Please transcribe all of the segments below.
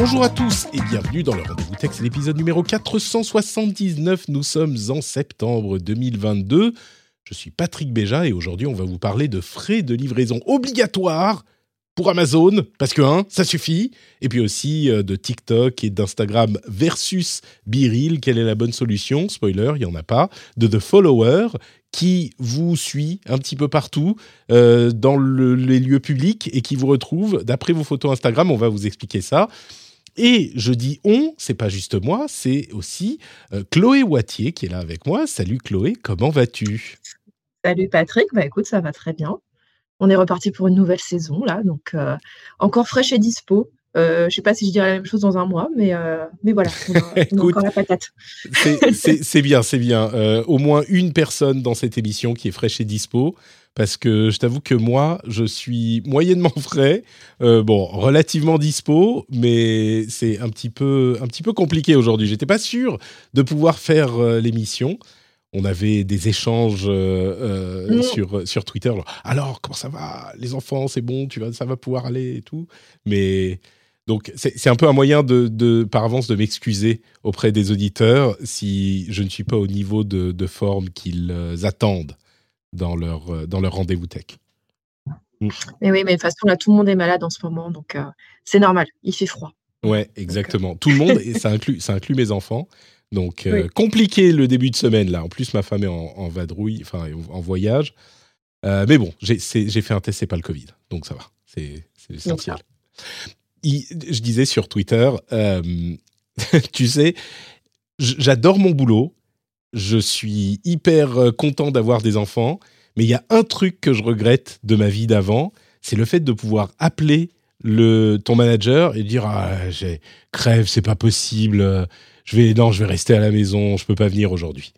Bonjour à tous et bienvenue dans le Rendez-vous Tech, c'est l'épisode numéro 479. Nous sommes en septembre 2022. Je suis Patrick Béja et aujourd'hui on va vous parler de frais de livraison obligatoires pour Amazon, parce que, hein, ça suffit. Et puis aussi euh, de TikTok et d'Instagram versus Biril, quelle est la bonne solution? Spoiler, il n'y en a pas. De The Follower, qui vous suit un petit peu partout euh, dans le- les lieux publics et qui vous retrouve d'après vos photos Instagram. On va vous expliquer ça. Et je dis on, c'est pas juste moi, c'est aussi euh, Chloé Wattier qui est là avec moi. Salut Chloé, comment vas-tu? Salut Patrick, bah écoute, ça va très bien. On est reparti pour une nouvelle saison là, donc euh, encore fraîche et dispo. Euh, je sais pas si je dirais la même chose dans un mois, mais, euh, mais voilà, on a, on a Écoute. encore la patate. C'est- bien, c'est bien. Euh, au moins une personne dans cette émission qui est fraîche et dispo. Parce que je t'avoue que moi, je suis moyennement frais, Euh, bon, relativement dispo, mais c'est un petit peu, un petit peu compliqué aujourd'hui. J'étais pas sûr de pouvoir faire euh, l'émission. On avait des échanges euh, sur, sur Twitter. genre, Alors, comment ça va? Les enfants, c'est bon, tu vas, ça va pouvoir aller et tout. Mais donc, c'est un peu un moyen de, de par avance de m'excuser auprès des auditeurs si je ne suis pas au niveau de, de forme qu'ils attendent dans leur, euh, dans leur rendez-vous tech. Mais oui, mais de toute façon là, tout le monde est malade en ce moment, donc euh, c'est normal. Il fait froid. Ouais, exactement. Tout le monde, et ça inclut, ça inclut mes enfants. Donc, euh, Oui. compliqué le début de semaine, là. En plus, ma femme est en, en vadrouille, enfin, en voyage. Euh, mais bon, j'ai fait un test, c'est pas le Covid. Donc, ça va. C'est l'essentiel. Il- Je disais sur Twitter, euh, tu sais, j'adore mon boulot. Je suis hyper euh, content d'avoir des enfants. Mais il y a un truc que je regrette de ma vie d'avant, c'est le fait de pouvoir appeler le, ton manager et dire ah, j'ai crève, c'est pas possible, euh, je vais non, je vais rester à la maison, je peux pas venir aujourd'hui.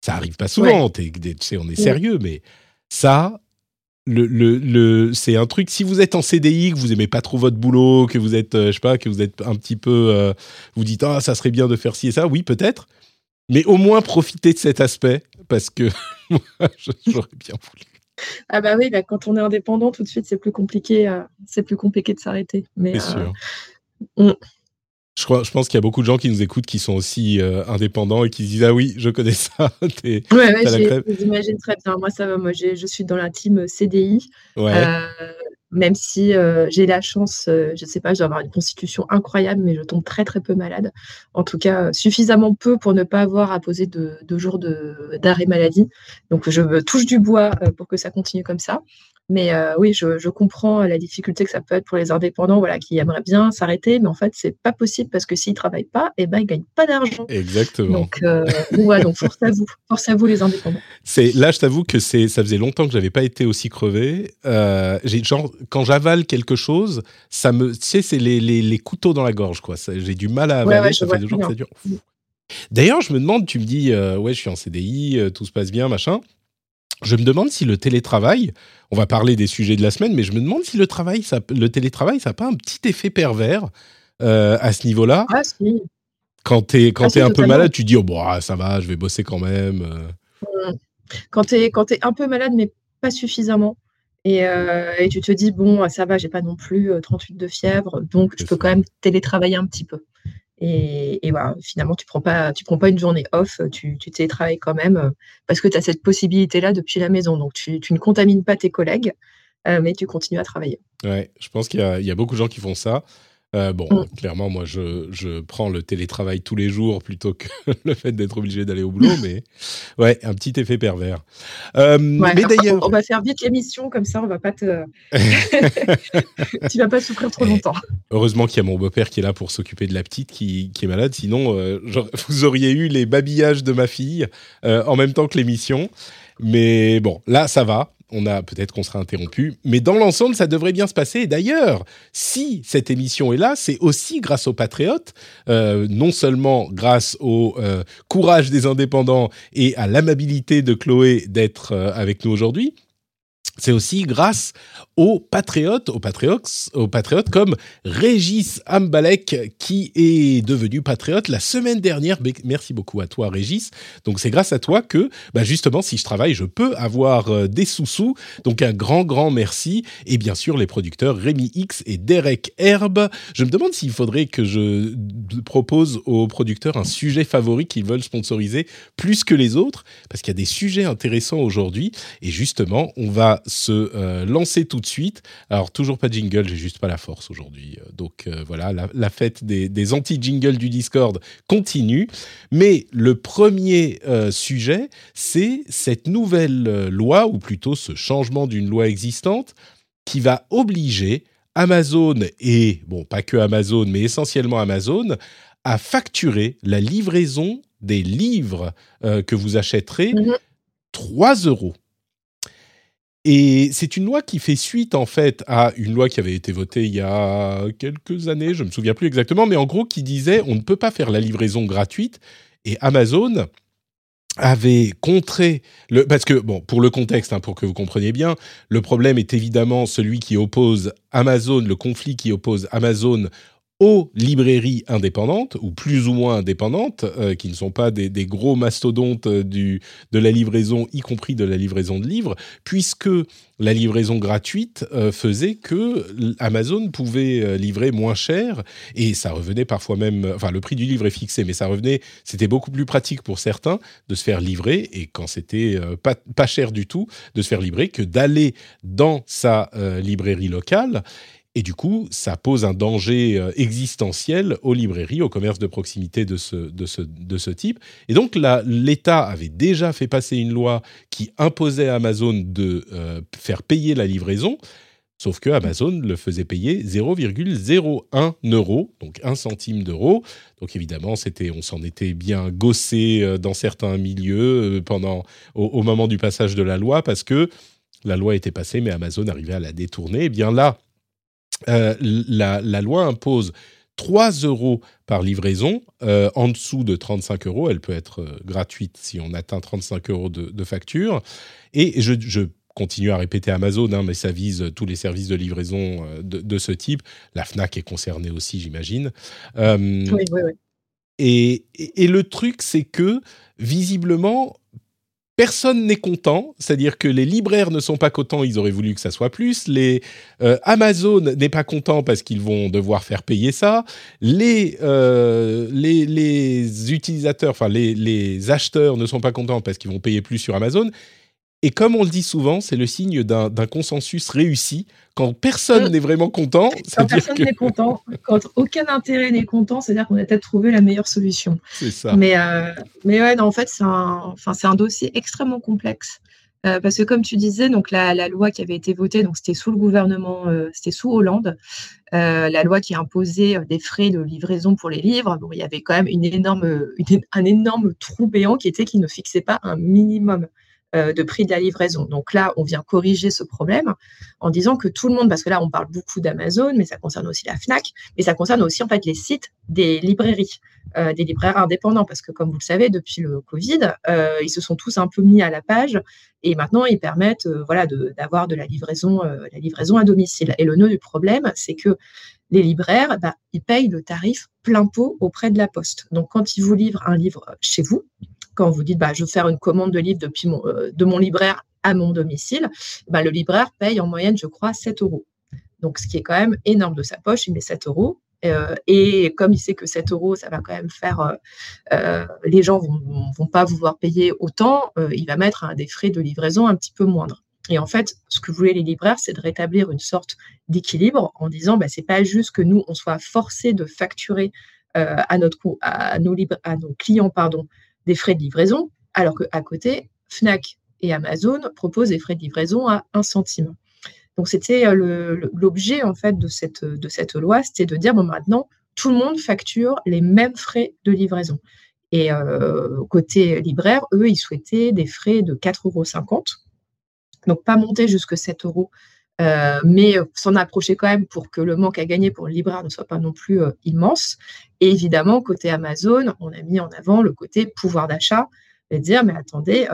Ça arrive pas souvent, tu sais, on est sérieux, mais ça, le, le, le, c'est un truc. Si vous êtes en CDI, que vous aimez pas trop votre boulot, que vous êtes, euh, je sais pas, que vous êtes un petit peu, euh, vous dites ah ça serait bien de faire ci et ça, oui peut-être, mais au moins profitez de cet aspect parce que j'aurais bien voulu. Ah bah oui, bah, quand on est indépendant, tout de suite, c'est plus compliqué. euh, c'est plus compliqué de s'arrêter. Mais euh, sûr. Je, crois, je pense qu'il y a beaucoup de gens qui nous écoutent qui sont aussi euh, indépendants et qui se disent Ah oui, je connais ça. T'es- ouais, j'imagine très bien. Moi, ça va. Moi, j'ai- je suis dans la team CDI. Ouais, Euh, même si euh, j'ai la chance, euh, je sais pas, je dois avoir une constitution incroyable, mais je tombe très très peu malade. En tout cas, euh, suffisamment peu pour ne pas avoir à poser de, de jours d'arrêt maladie. Donc je touche du bois pour que ça continue comme ça. Mais euh, oui, je, je comprends la difficulté que ça peut être pour les indépendants, voilà, qui aimeraient bien s'arrêter, mais en fait, c'est pas possible parce que s'ils travaillent pas, eh ben, ils gagnent pas d'argent. exactement. Donc, euh, donc voilà, donc force à vous, force à vous les indépendants. C'est là, je t'avoue que c'est, ça faisait longtemps que j'avais pas été aussi crevé. Euh, j'ai genre quand j'avale quelque chose, ça me, tu sais, c'est les, les, les couteaux dans la gorge, quoi. Ça- J'ai du mal à avaler. ouais, ça fait deux jours que ça dure. D'ailleurs, je me demande, tu me dis, euh, ouais, je suis en CDI, tout se passe bien, machin. Je me demande si le télétravail, on va parler des sujets de la semaine, mais je me demande si le travail, ça, le télétravail, ça n'a pas un petit effet pervers euh, à ce niveau-là. Ah si, Quand t'es quand Ah, un peu malade, tu dis oh bon ah, ça va, je vais bosser quand même. euh. quand tu es, t'es un peu malade, mais pas suffisamment, et, euh, et tu te dis, bon, ça va, j'ai pas non plus euh, 38 de fièvre, donc je peux ça. quand même télétravailler un petit peu. Et, voilà, finalement, tu prends pas, tu prends pas une journée off, tu, tu télétravailles quand même, euh, parce que tu as cette possibilité-là depuis la maison. Donc, tu, ne contamines pas tes collègues, euh, mais tu continues à travailler. Ouais, je pense qu'il y a beaucoup de gens qui font ça. Euh, bon, Mm. clairement, moi, je, je prends le télétravail tous les jours plutôt que le fait d'être obligé d'aller au boulot, mais ouais, un petit effet pervers. Euh, Ouais, mais d'ailleurs, on, va faire vite l'émission, comme ça, on va pas te. tu vas pas souffrir trop longtemps. heureusement qu'il y a mon beau-père qui est là pour s'occuper de la petite qui, qui est malade. Sinon, euh, vous auriez eu les babillages de ma fille en même temps que l'émission. Mais bon, là, ça va. On a peut-être qu'on sera interrompu, mais dans l'ensemble, ça devrait bien se passer. D'ailleurs, si cette émission est là, c'est aussi grâce aux patriotes, euh, non seulement grâce au euh, courage des indépendants et à l'amabilité de Chloé d'être euh, avec nous aujourd'hui, c'est aussi grâce aux patriotes, aux patriotes, aux patriotes comme Régis Ambalek qui est devenu patriote la semaine dernière. Merci beaucoup à toi, Régis. Donc c'est grâce à toi que, bah justement, si je travaille, je peux avoir euh, des sous-sous. Donc un grand, grand merci. Et bien sûr, les producteurs Rémi X et Derek Herbe. Je me demande s'il faudrait que je propose aux producteurs un sujet favori qu'ils veulent sponsoriser plus que les autres, parce qu'il y a des sujets intéressants aujourd'hui. Et justement, on va se euh, lancer tout de suite. Alors, toujours pas de jingle, j'ai juste pas la force aujourd'hui. Euh, donc euh, voilà, la, fête des, anti-jingles du Discord continue. Mais le premier sujet, c'est cette nouvelle loi, ou plutôt ce changement d'une loi existante, qui va obliger Amazon et, bon, pas que Amazon, mais essentiellement Amazon, à facturer la livraison des livres que vous achèterez 3 mhm. euros. Et c'est une loi qui fait suite en fait à une loi qui avait été votée il y a quelques années, je me souviens plus exactement, mais en gros qui disait on ne peut pas faire la livraison gratuite. Et Amazon avait contré parce que bon pour le contexte hein, pour que vous compreniez bien le problème est évidemment celui qui oppose Amazon le conflit qui oppose Amazon aux librairies indépendantes ou plus ou moins indépendantes, euh, qui ne sont pas des, gros mastodontes euh, du, de la livraison, y compris de la livraison de livres, puisque la livraison gratuite euh, faisait que Amazon pouvait livrer moins cher et ça revenait parfois même, enfin le prix du livre est fixé, mais ça revenait, c'était beaucoup plus pratique pour certains de se faire livrer et quand c'était pas, pas cher du tout de se faire livrer que d'aller dans sa librairie locale et du coup, ça pose un danger euh, existentiel aux librairies, aux commerces de proximité de ce, type. Et donc, l'État avait déjà fait passer une loi qui imposait à Amazon de euh, faire payer la livraison. Sauf que Amazon le faisait payer 0,01 euro, donc 1 centime d'euro. Donc évidemment, on s'en était bien gossé euh, dans certains milieux pendant, au, moment du passage de la loi, parce que la loi était passée, mais Amazon arrivait à la détourner. Eh bien là, euh, la, loi impose 3 euros par livraison. Euh, en dessous de 35 euros, elle peut être euh, gratuite si on atteint 35 euros de, facture. Et je, continue à répéter Amazon, hein, mais ça vise tous les services de livraison de, ce type. La FNAC est concernée aussi, j'imagine. oui, oui, oui. et, le truc, c'est que visiblement, personne n'est content, c'est-à-dire que les libraires ne sont pas contents, ils auraient voulu que ça soit plus, les euh, Amazon n'est pas content parce qu'ils vont devoir faire payer ça, les, euh, les, les, utilisateurs, enfin les, les acheteurs ne sont pas contents parce qu'ils vont payer plus sur Amazon, et comme on le dit souvent, c'est le signe d'un consensus réussi. Quand personne n'est vraiment content, quand personne n'est content, quand aucun intérêt n'est content, c'est-à-dire qu'on a peut-être trouvé la meilleure solution. C'est ça. Mais, euh, mais ouais, en fait, c'est un, enfin, un dossier extrêmement complexe. Euh, parce que comme tu disais, donc la, la, loi qui avait été votée, donc c'était sous le gouvernement, euh, c'était sous Hollande, la loi qui imposait des frais de livraison pour les livres. Bon, il y avait quand même une énorme, un énorme trou béant qui était qui ne fixait pas un minimum euh, de prix de la livraison. Donc là, on vient corriger ce problème en disant que tout le monde, parce que là, on parle beaucoup d'Amazon, mais ça concerne aussi la FNAC, mais ça concerne aussi en fait les sites des librairies, euh, des libraires indépendants, parce que comme vous le savez, depuis le Covid, euh, ils se sont tous un peu mis à la page et maintenant ils permettent voilà, d'avoir de, la livraison, la livraison à domicile. Et le nœud du problème, c'est que les libraires, bah, ils payent le tarif plein pot auprès de la poste. Donc, quand ils vous livrent un livre chez vous, quand vous dites bah, je veux faire une commande de livre depuis mon, euh, de mon libraire à mon domicile, bah, le libraire paye en moyenne, je crois, 7 euros. Donc, ce qui est quand même énorme de sa poche, il met 7 euros. Euh, et comme il sait que 7 euros, ça va quand même faire, euh, les gens vont, vont pas vouloir payer autant, il va mettre des frais de livraison un petit peu moindres. Et en fait, ce que voulaient les libraires, c'est de rétablir une sorte d'équilibre en disant, bah, c'est pas juste que nous, on soit forcés de facturer à, notre, à, nos à nos clients pardon, des frais de livraison, alors qu'à côté, Fnac et Amazon proposent des frais de livraison à 1 centime. Donc c'était euh, l'objet en fait de cette, loi, c'était de dire bon maintenant tout le monde facture les mêmes frais de livraison. Et côté libraire, eux, ils souhaitaient des frais de 4,50 euros. Donc, pas monter jusque 7 euros, mais s'en approcher quand même pour que le manque à gagner pour le libraire ne soit pas non plus immense. Et évidemment, côté Amazon, on a mis en avant le côté pouvoir d'achat et dire, mais attendez,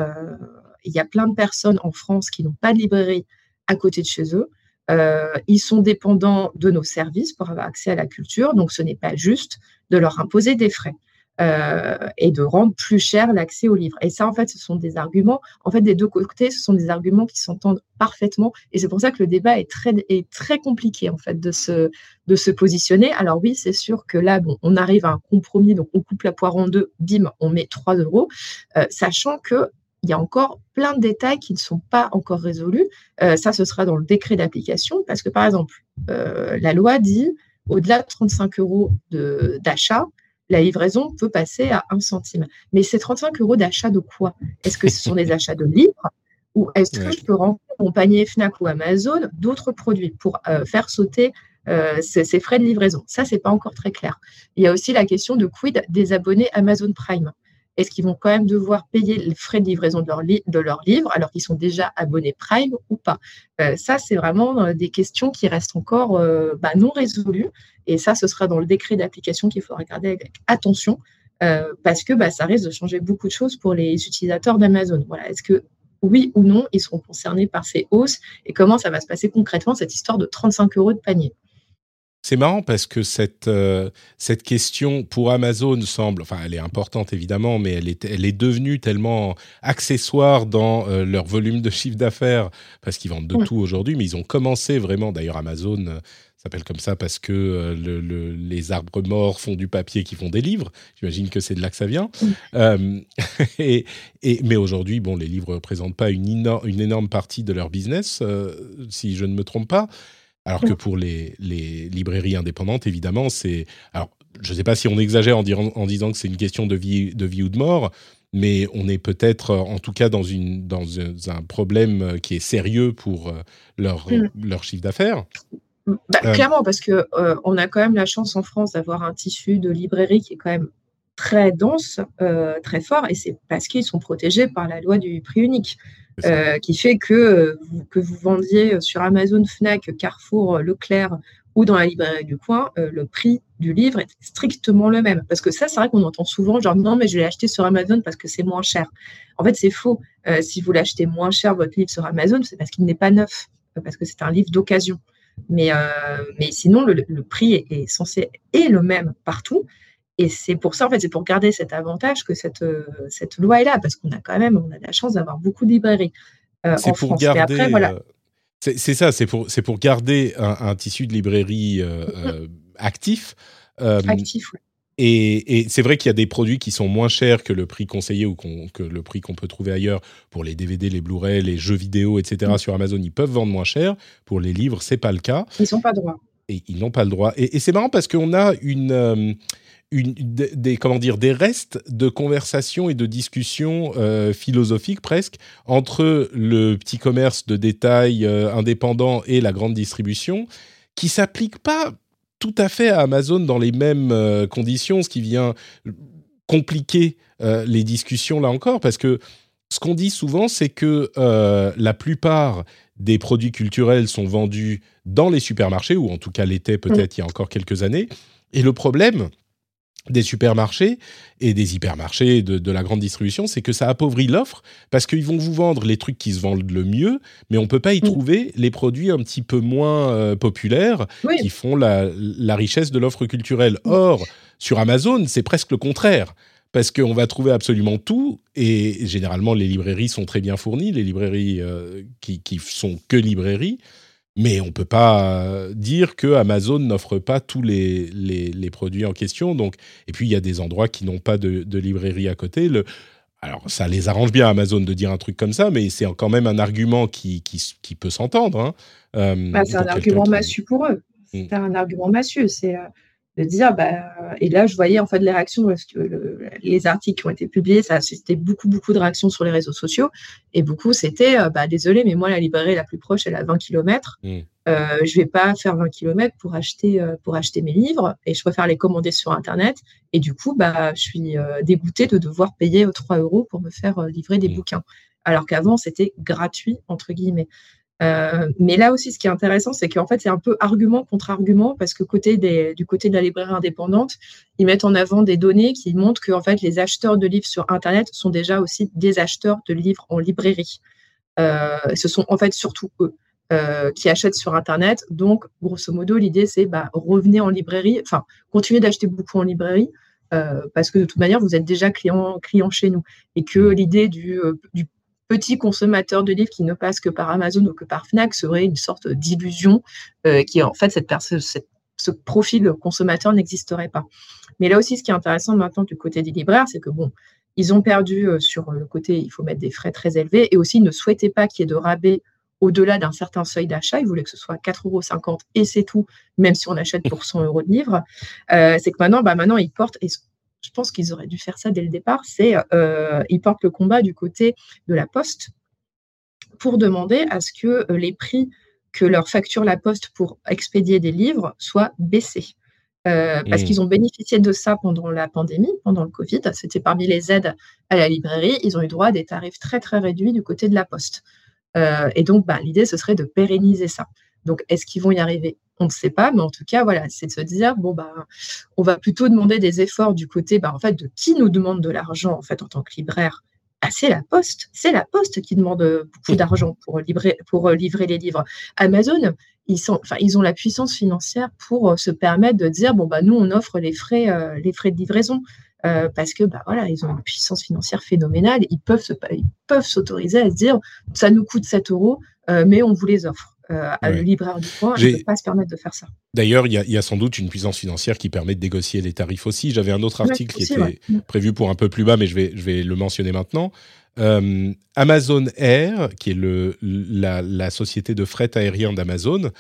il y a plein de personnes en France qui n'ont pas de librairie à côté de chez eux. Euh, ils sont dépendants de nos services pour avoir accès à la culture, donc ce n'est pas juste de leur imposer des frais. Euh, et de rendre plus cher l'accès aux livres. Et ça, en fait, ce sont des arguments, en fait, des deux côtés, ce sont des arguments qui s'entendent parfaitement. Et c'est pour ça que le débat est très, est très compliqué, en fait, de se, de se positionner. Alors oui, c'est sûr que là, bon, on arrive à un compromis, donc on coupe la poire en deux, bim, on met 3 euros, euh, sachant que il y a encore plein de détails qui ne sont pas encore résolus. Euh, ça, ce sera dans le décret d'application, parce que par exemple, la loi dit au-delà de 35 euros d'achat, la livraison peut passer à 1 centime. Mais ces 35 euros d'achat de quoi? Est-ce que ce sont des achats de livres? Ou est-ce que je peux remplir mon panier Fnac ou Amazon d'autres produits pour euh, faire sauter ces, ces, frais de livraison? Ça, c'est pas encore très clair. Il y a aussi la question de quid des abonnés Amazon Prime. Est-ce qu'ils vont quand même devoir payer les frais de livraison de leur, livre alors qu'ils sont déjà abonnés Prime ou pas? Euh, Ça, c'est vraiment euh, des questions qui restent encore euh, bah, non résolues. Et ça, ce sera dans le décret d'application qu'il faut regarder avec attention parce que bah, ça risque de changer beaucoup de choses pour les utilisateurs d'Amazon. Est-ce que oui ou non, ils seront concernés par ces hausses et comment ça va se passer concrètement, cette histoire de 35 euros de panier? C'est marrant parce que cette, euh, cette question pour Amazon semble, enfin elle est importante évidemment, mais elle est, elle est devenue tellement accessoire dans euh, leur volume de chiffre d'affaires, parce qu'ils vendent de tout aujourd'hui, mais ils ont commencé vraiment, d'ailleurs Amazon euh, s'appelle comme ça parce que le, les arbres morts font du papier qui font des livres, j'imagine que c'est de là que ça vient. et, et, mais aujourd'hui, bon, les livres ne représentent pas une, une énorme partie de leur business, si je ne me trompe pas. Alors que pour les, librairies indépendantes, évidemment, c'est. Alors, je ne sais pas si on exagère en, en disant que c'est une question de vie, de vie ou de mort, mais on est peut-être, en tout cas, dans, une, dans un problème qui est sérieux pour euh, leur, mm. leur chiffre d'affaires. Bah, euh, clairement, parce que euh, on a quand même la chance en France d'avoir un tissu de librairie qui est quand même très dense, très fort, et c'est parce qu'ils sont protégés par la loi du prix unique. Euh, qui fait que, euh, que vous vendiez sur Amazon, Fnac, Carrefour, Leclerc ou dans la librairie du coin, euh, le prix du livre est strictement le même. Parce que ça, c'est vrai qu'on entend souvent, genre non, mais je l'ai acheté sur Amazon parce que c'est moins cher. En fait, c'est faux. si vous l'achetez moins cher, votre livre sur Amazon, c'est parce qu'il n'est pas neuf, parce que c'est un livre d'occasion. Mais, mais sinon, le, prix est, est, censé être le même partout. Et c'est pour ça, en fait, c'est pour garder cet avantage que cette, euh, cette loi est là, parce qu'on a quand même, on a la chance d'avoir beaucoup de librairies euh, en pour France. Garder, voilà. Euh, c'est ça, c'est pour, pour garder un, tissu de librairie actif. actif, oui. Et, et c'est vrai qu'il y a des produits qui sont moins chers que le prix conseillé ou que le prix qu'on peut trouver ailleurs pour les DVD, les Blu-ray, les jeux vidéo, etc. Mm. Sur Amazon, ils peuvent vendre moins cher. Pour les livres, c'est pas le cas. Ils n'ont pas le droit. Et ils n'ont pas le droit. Et, et c'est marrant parce qu'on a une des, comment dire, des restes de conversations et de discussions euh, philosophiques presque entre le petit commerce de détail euh, indépendant et la grande distribution qui s'appliquent pas tout à fait à Amazon dans les mêmes euh, conditions, ce qui vient compliquer les discussions là encore, parce que ce qu'on dit souvent, c'est que la plupart des produits culturels sont vendus dans les supermarchés, ou en tout cas l'étaient peut-être il y a encore quelques années. Et le problème, des supermarchés et des hypermarchés de, de la grande distribution, c'est que ça appauvrit l'offre parce qu'ils vont vous vendre les trucs qui se vendent le mieux, mais on peut pas y trouver les produits un petit peu moins euh, populaires qui font la, la richesse de l'offre culturelle. Or, sur Amazon, c'est presque le contraire parce qu'on va trouver absolument tout et généralement les librairies sont très bien fournies, les librairies euh, qui, qui sont que librairies. Mais on ne peut pas dire que Amazon n'offre pas tous les, les, produits en question. Donc, et puis, il y a des endroits qui n'ont pas de, de, librairie à côté. Le, alors, ça les arrange bien, Amazon, de dire un truc comme ça, mais c'est quand même un argument qui, qui, qui peut s'entendre. Hein, euh, bah, c'est un argument massu pour eux. C'est un argument massu. C'est euh, de dire, bah, et là, je voyais en fait les réactions, parce que les articles qui ont été publiés, ça c'était beaucoup, beaucoup de réactions sur les réseaux sociaux, et beaucoup c'était, euh, bah, désolé, mais moi, la librairie la plus proche, elle est à 20 km, euh, je vais pas faire 20 km pour acheter, euh, pour acheter mes livres et je préfère les commander sur Internet. Et du coup, bah, je suis euh, dégoûtée de devoir payer 3 euros pour me faire livrer des mmh. bouquins. Alors qu'avant, c'était gratuit, entre guillemets. Mais là aussi, ce qui est intéressant, c'est qu'en fait, c'est un peu argument contre argument parce que côté du côté de la librairie indépendante, ils mettent en avant des données qui montrent que en fait, les acheteurs de livres sur Internet sont déjà aussi des acheteurs de livres en librairie. ce sont en fait surtout eux. Euh, qui achètent sur Internet. Donc, grosso modo, l'idée, c'est bah, revenez en librairie, enfin, continuez d'acheter beaucoup en librairie, euh, parce que de toute manière, vous êtes déjà client, client chez nous. Et que l'idée euh, du, petit consommateur de livres qui ne passe que par Amazon ou que par Fnac serait une sorte d'illusion, qui en fait, cette, cette, ce profil consommateur n'existerait pas. Mais là aussi, ce qui est intéressant maintenant du côté des libraires, c'est que bon, ils ont perdu sur le côté, il faut mettre des frais très élevés, et aussi ne souhaitaient pas qu'il y ait de rabais au-delà d'un certain seuil d'achat, ils voulaient que ce soit 4,50 euros et c'est tout, même si on achète pour 100 euros de livre. Euh, c'est que maintenant, bah maintenant, ils portent, et je pense qu'ils auraient dû faire ça dès le départ, c'est euh, ils portent le combat du côté de la poste pour demander à ce que euh, les prix que leur facture la poste pour expédier des livres soient baissés. parce mmh. qu'ils ont bénéficié de ça pendant la pandémie, pendant le Covid. C'était parmi les aides à la librairie. Ils ont eu droit à des tarifs très, très réduits du côté de la poste. Euh, et donc, bah, l'idée, ce serait de pérenniser ça. Donc, est-ce qu'ils vont y arriver On ne sait pas, mais en tout cas, voilà, c'est de se dire, bon, bah, on va plutôt demander des efforts du côté, bah, en fait, de qui nous demande de l'argent, en fait, en tant que libraire bah, c'est la poste. C'est la poste qui demande beaucoup d'argent pour livrer, euh, les livres. Amazon, ils, ont la puissance financière pour euh, se permettre de dire bon bah nous on offre les frais, frais de livraison. Euh, parce que bah, voilà, ils ont une puissance financière phénoménale. Ils peuvent, ils peuvent s'autoriser à se dire ça nous coûte 7 euros, euh, mais on vous les offre. Euh, à le libraire du coin, ne peut pas se permettre de faire ça. D'ailleurs, il y, a sans doute une puissance financière qui permet de négocier les tarifs aussi. J'avais un autre article qui était prévu pour un peu plus bas, mais je vais, je vais le mentionner maintenant. Amazon Air, qui est le, la, la, société de fret aérien d'Amazon,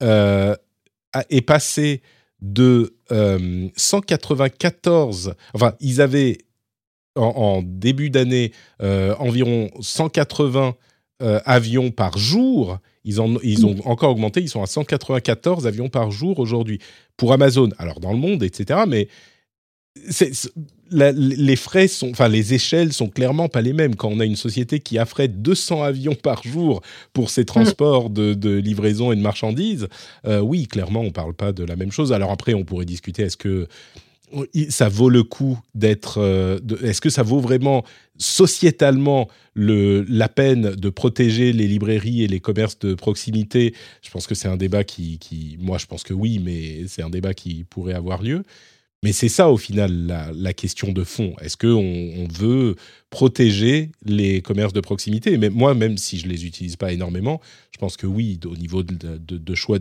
est passé de 194, euh, enfin ils avaient en, début d'année euh, environ 180 euh, avions par jour. Ils, en, ils ont encore augmenté, ils sont à 194 avions par jour aujourd'hui pour Amazon. Alors dans le monde, etc. Mais les frais sont, enfin les échelles sont clairement pas les mêmes. Quand on a une société qui affrète 200 avions par jour pour ses transports de, livraison et de marchandises, euh, oui, clairement, on parle pas de la même chose. Alors après, on pourrait discuter est-ce que ça vaut le coup d'être. Euh, est-ce que ça vaut vraiment sociétalement le, la peine de protéger les librairies et les commerces de proximité? Je pense que c'est un débat qui, moi, je pense que oui, mais c'est un débat qui pourrait avoir lieu. Mais c'est ça, au final, la, question de fond. Est-ce qu'on on veut protéger les commerces de proximité? Mais moi, même si je ne les utilise pas énormément, je pense que oui, au niveau de, choix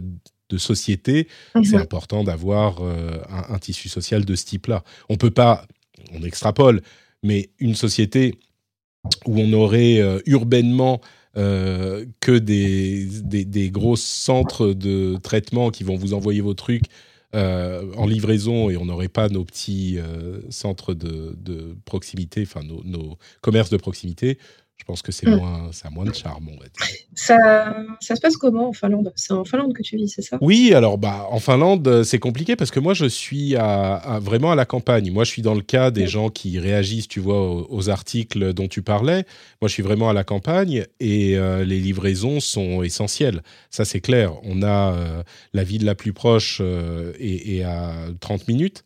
de société, mhm. c'est important d'avoir euh, un, tissu social de ce type-là. On peut pas, on extrapole, mais une société où on aurait euh, urbainement euh, que des, des, des, gros centres de traitement qui vont vous envoyer vos trucs en livraison et on n'aurait pas nos petits centres de, proximité, enfin nos, nos, commerces de proximité, je pense que c'est mm. moins, ça a moins de charme, on va dire. Ça, ça se passe comment en Finlande? C'est en Finlande que tu vis, c'est ça? Oui, alors bah, en Finlande, c'est compliqué parce que moi, je suis à, vraiment à la campagne. Moi, je suis dans le cas des gens qui réagissent, tu vois, aux, articles dont tu parlais. Moi, je suis vraiment à la campagne et euh, les livraisons sont essentielles. Ça, c'est clair. On a euh, la ville la plus proche euh, et, et à 30 minutes.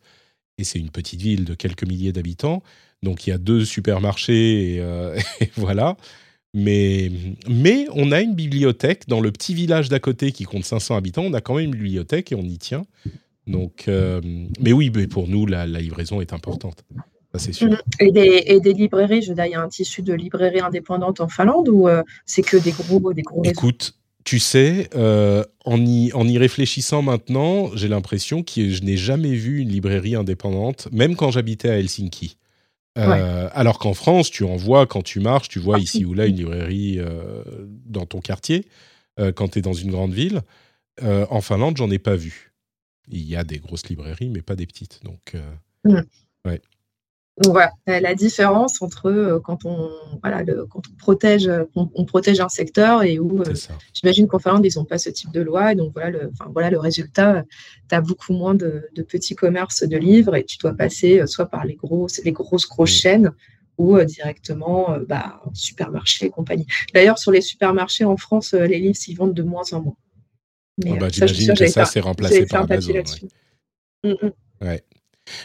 Et c'est une petite ville de quelques milliers d'habitants. Donc il y a deux supermarchés euh, et, voilà. Mais, mais on a une bibliothèque dans le petit village d'à côté qui compte 500 habitants. On a quand même une bibliothèque et on y tient. Donc, euh, mais oui, mais pour nous, la, livraison est importante. Ça, c'est sûr. Et des, et des, librairies, je veux dire, il y a un tissu de librairies indépendantes en Finlande ou euh, c'est que des gros, des gros Écoute, tu sais, en, y, en y réfléchissant maintenant, j'ai l'impression que je n'ai jamais vu une librairie indépendante, même quand j'habitais à Helsinki. Euh, alors qu'en France, tu en vois quand tu marches, tu vois ici ou là une librairie euh, dans ton quartier, euh, quand tu es dans une grande ville. en Finlande, j'en ai pas vu. Il y a des grosses librairies, mais pas des petites. Donc, ouais. Donc voilà, la différence entre euh, quand on voilà quand on protège on, protège un secteur et où j'imagine qu'en Finlande ils n'ont pas ce type de loi et donc voilà le enfin, voilà le résultat tu as beaucoup moins de, petits commerces de livres et tu dois passer soit par les grosses les grosses grosses chaînes ou directement bah, supermarché et compagnie. D'ailleurs sur les supermarchés en France les livres s'y vendent de moins en moins. Ah bah, j'imagine que ça, c'est remplacé par Amazon. Ouais. Mm, mm. ouais.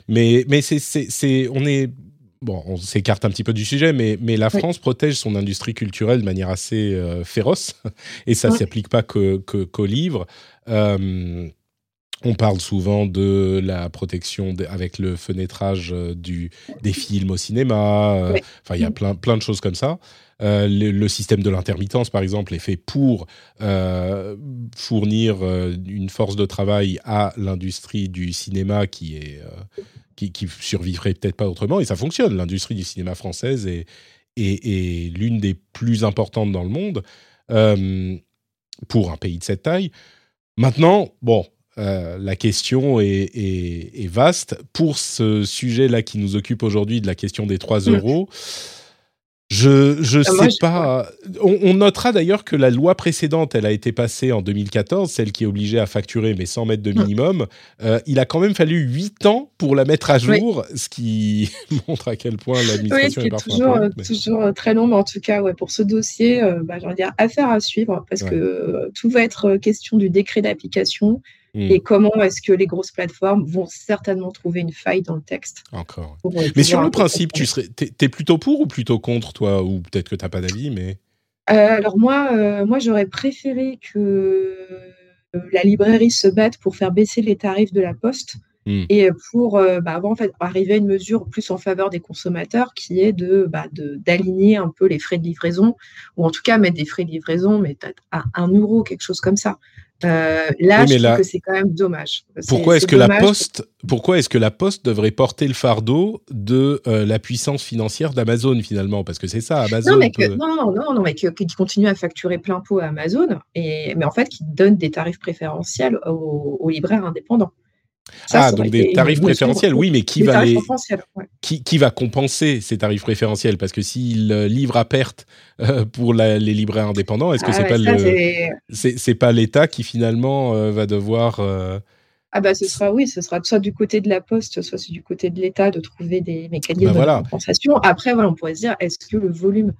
Mais, mais c'est, on est. Bon, on s'écarte un petit peu du sujet, mais, mais la France protège son industrie culturelle de manière assez euh, féroce, et ça ne s'applique pas qu'aux que, livres. Euh, on parle souvent de la protection avec le fenêtrage euh, du, des films au cinéma. Enfin, il y a mm. plein, plein de choses comme ça. Euh, le, système de l'intermittence, par exemple, est fait pour euh, fournir euh, une force de travail à l'industrie du cinéma qui est qui, qui, survivrait peut-être pas autrement. Et ça fonctionne. L'industrie du cinéma française est, est, l'une des plus importantes dans le monde pour un pays de cette taille. Maintenant, bon, la question est, est, vaste. Pour ce sujet-là qui nous occupe aujourd'hui, de la question des 3 mmh. Je je ah, sais pas. On, notera d'ailleurs que la loi précédente, elle a été passée en 2014, celle qui est obligée à facturer mais sans mettre de minimum. Euh, il a quand même fallu 8 ans pour la mettre à jour, ce qui montre à quel point l'administration oui, est parfois toujours, euh, toujours euh, très long, mais en tout cas, ouais, pour ce dossier, bah, j'ai dire affaire à suivre parce que tout va être question du décret d'application Hmm. Et comment est-ce que les grosses plateformes vont certainement trouver une faille dans le texte Encore. Euh, mais sur le principe, tu serais, es, plutôt pour ou plutôt contre, toi? Ou peut-être que tu n'as pas d'avis, mais... Euh, alors moi, euh, moi j'aurais préféré que la librairie se batte pour faire baisser les tarifs de la poste hmm. et pour bah, en fait, arriver à une mesure plus en faveur des consommateurs qui est de bah, d'aligner un peu les frais de livraison ou en tout cas mettre des frais de livraison mais à un euro quelque chose comme ça euh, là, je trouve que c'est quand même dommage. Pourquoi est-ce que la Poste, pourquoi est-ce que la Poste devrait porter le fardeau de euh, la puissance financière d'Amazon finalement? Parce que c'est ça, Amazon. Non, mais non, non, non, mais qui continue à facturer plein pot à Amazon, et mais en fait qui donne des tarifs préférentiels aux libraires indépendants ah, donc des tarifs préférentiels, oui, mais qui va, les... qui, qui, va compenser ces tarifs préférentiels? Parce que s'il euh, livre à perte euh, pour les libraires indépendants, est-ce que c'est pas le c'est pas l'État qui finalement euh, va devoir ah bah ce sera oui, ce sera soit du côté de la Poste, soit du côté de l'État de trouver des mécanismes bah, de compensation. Après voilà, on pourrait se dire est-ce que le volume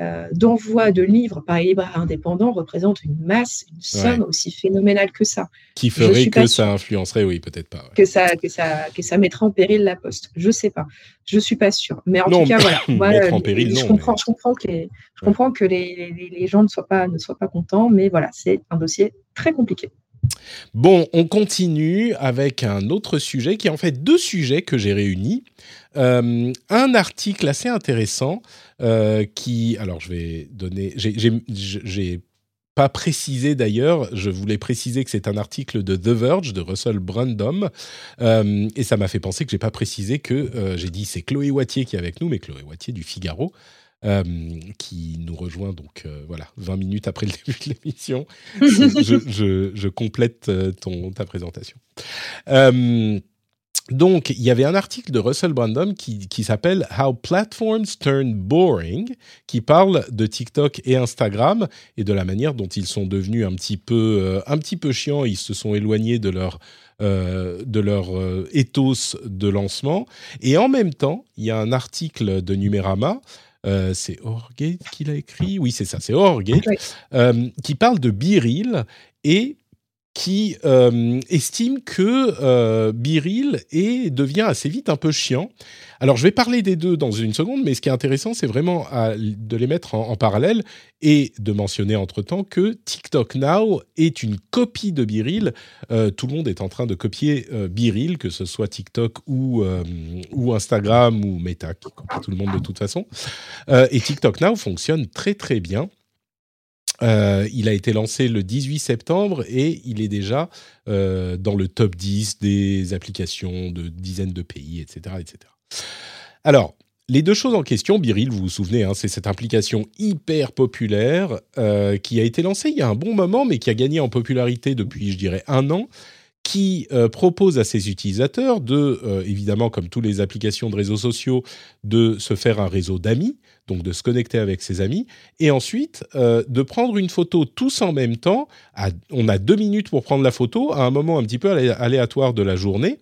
euh, d'envoi de livres par les libraires indépendants représente une masse, une somme aussi phénoménale que ça. Qui ferait que ça influencerait, oui, peut-être pas. Que, ça, que, ça, que ça mettrait en péril la poste. Je sais pas. Je suis pas sûre. Mais en tout cas, voilà. en péril, je, comprends, je comprends que, les, je comprends que les, les, gens ne soient, pas, ne soient pas contents, mais voilà, c'est un dossier très compliqué. Bon, on continue avec un autre sujet qui est en fait deux sujets que j'ai réunis. Euh, un article assez intéressant euh, qui, alors je vais donner, j'ai pas précisé d'ailleurs, je voulais préciser que c'est un article de The Verge de Russell Brandom euh, et ça m'a fait penser que j'ai pas précisé que j'ai dit c'est Chloé Wattier qui est avec nous, mais Chloé Wattier du Figaro. qui nous rejoint donc voilà 20 minutes après le début de l'émission. je, complète ta présentation. Donc, il y avait un article de Russell Brandon qui, qui s'appelle How Platforms Turn Boring, qui parle de TikTok et Instagram et de la manière dont ils sont devenus un petit peu, euh, un petit peu chiants. Ils se sont éloignés de leur, euh, de leur euh, ethos de lancement. Et en même temps, il y a un article de Numérama c'est Orgate qui l'a écrit? Oui, c'est ça, c'est Orgate, qui parle de Biril et qui euh, estime que euh, Biril est, devient assez vite un peu chiant. Alors, je vais parler des deux dans une seconde, mais ce qui est intéressant, c'est vraiment de les mettre en, parallèle et de mentionner entre-temps que TikTok Now est une copie de Biril. Euh, tout le monde est en train de copier Biril, que ce soit TikTok ou, ou Instagram ou Meta, qui copie tout le monde de toute façon. et TikTok Now fonctionne très très bien. Euh, il a été lancé le 18 septembre et il est déjà euh, dans le top 10 des applications de dizaines de pays, etc. etc. Alors, les deux choses en question, Biril, vous vous souvenez, hein, c'est cette application hyper populaire euh, qui a été lancée il y a un bon moment, mais qui a gagné en popularité depuis, je dirais, un an, qui euh, propose à ses utilisateurs de, euh, évidemment, comme toutes les applications de réseaux sociaux, de se faire un réseau d'amis, donc de se connecter avec ses amis, et ensuite euh, de prendre une photo tous en même temps. on a deux minutes pour prendre la photo à un moment un petit peu aléatoire de la journée,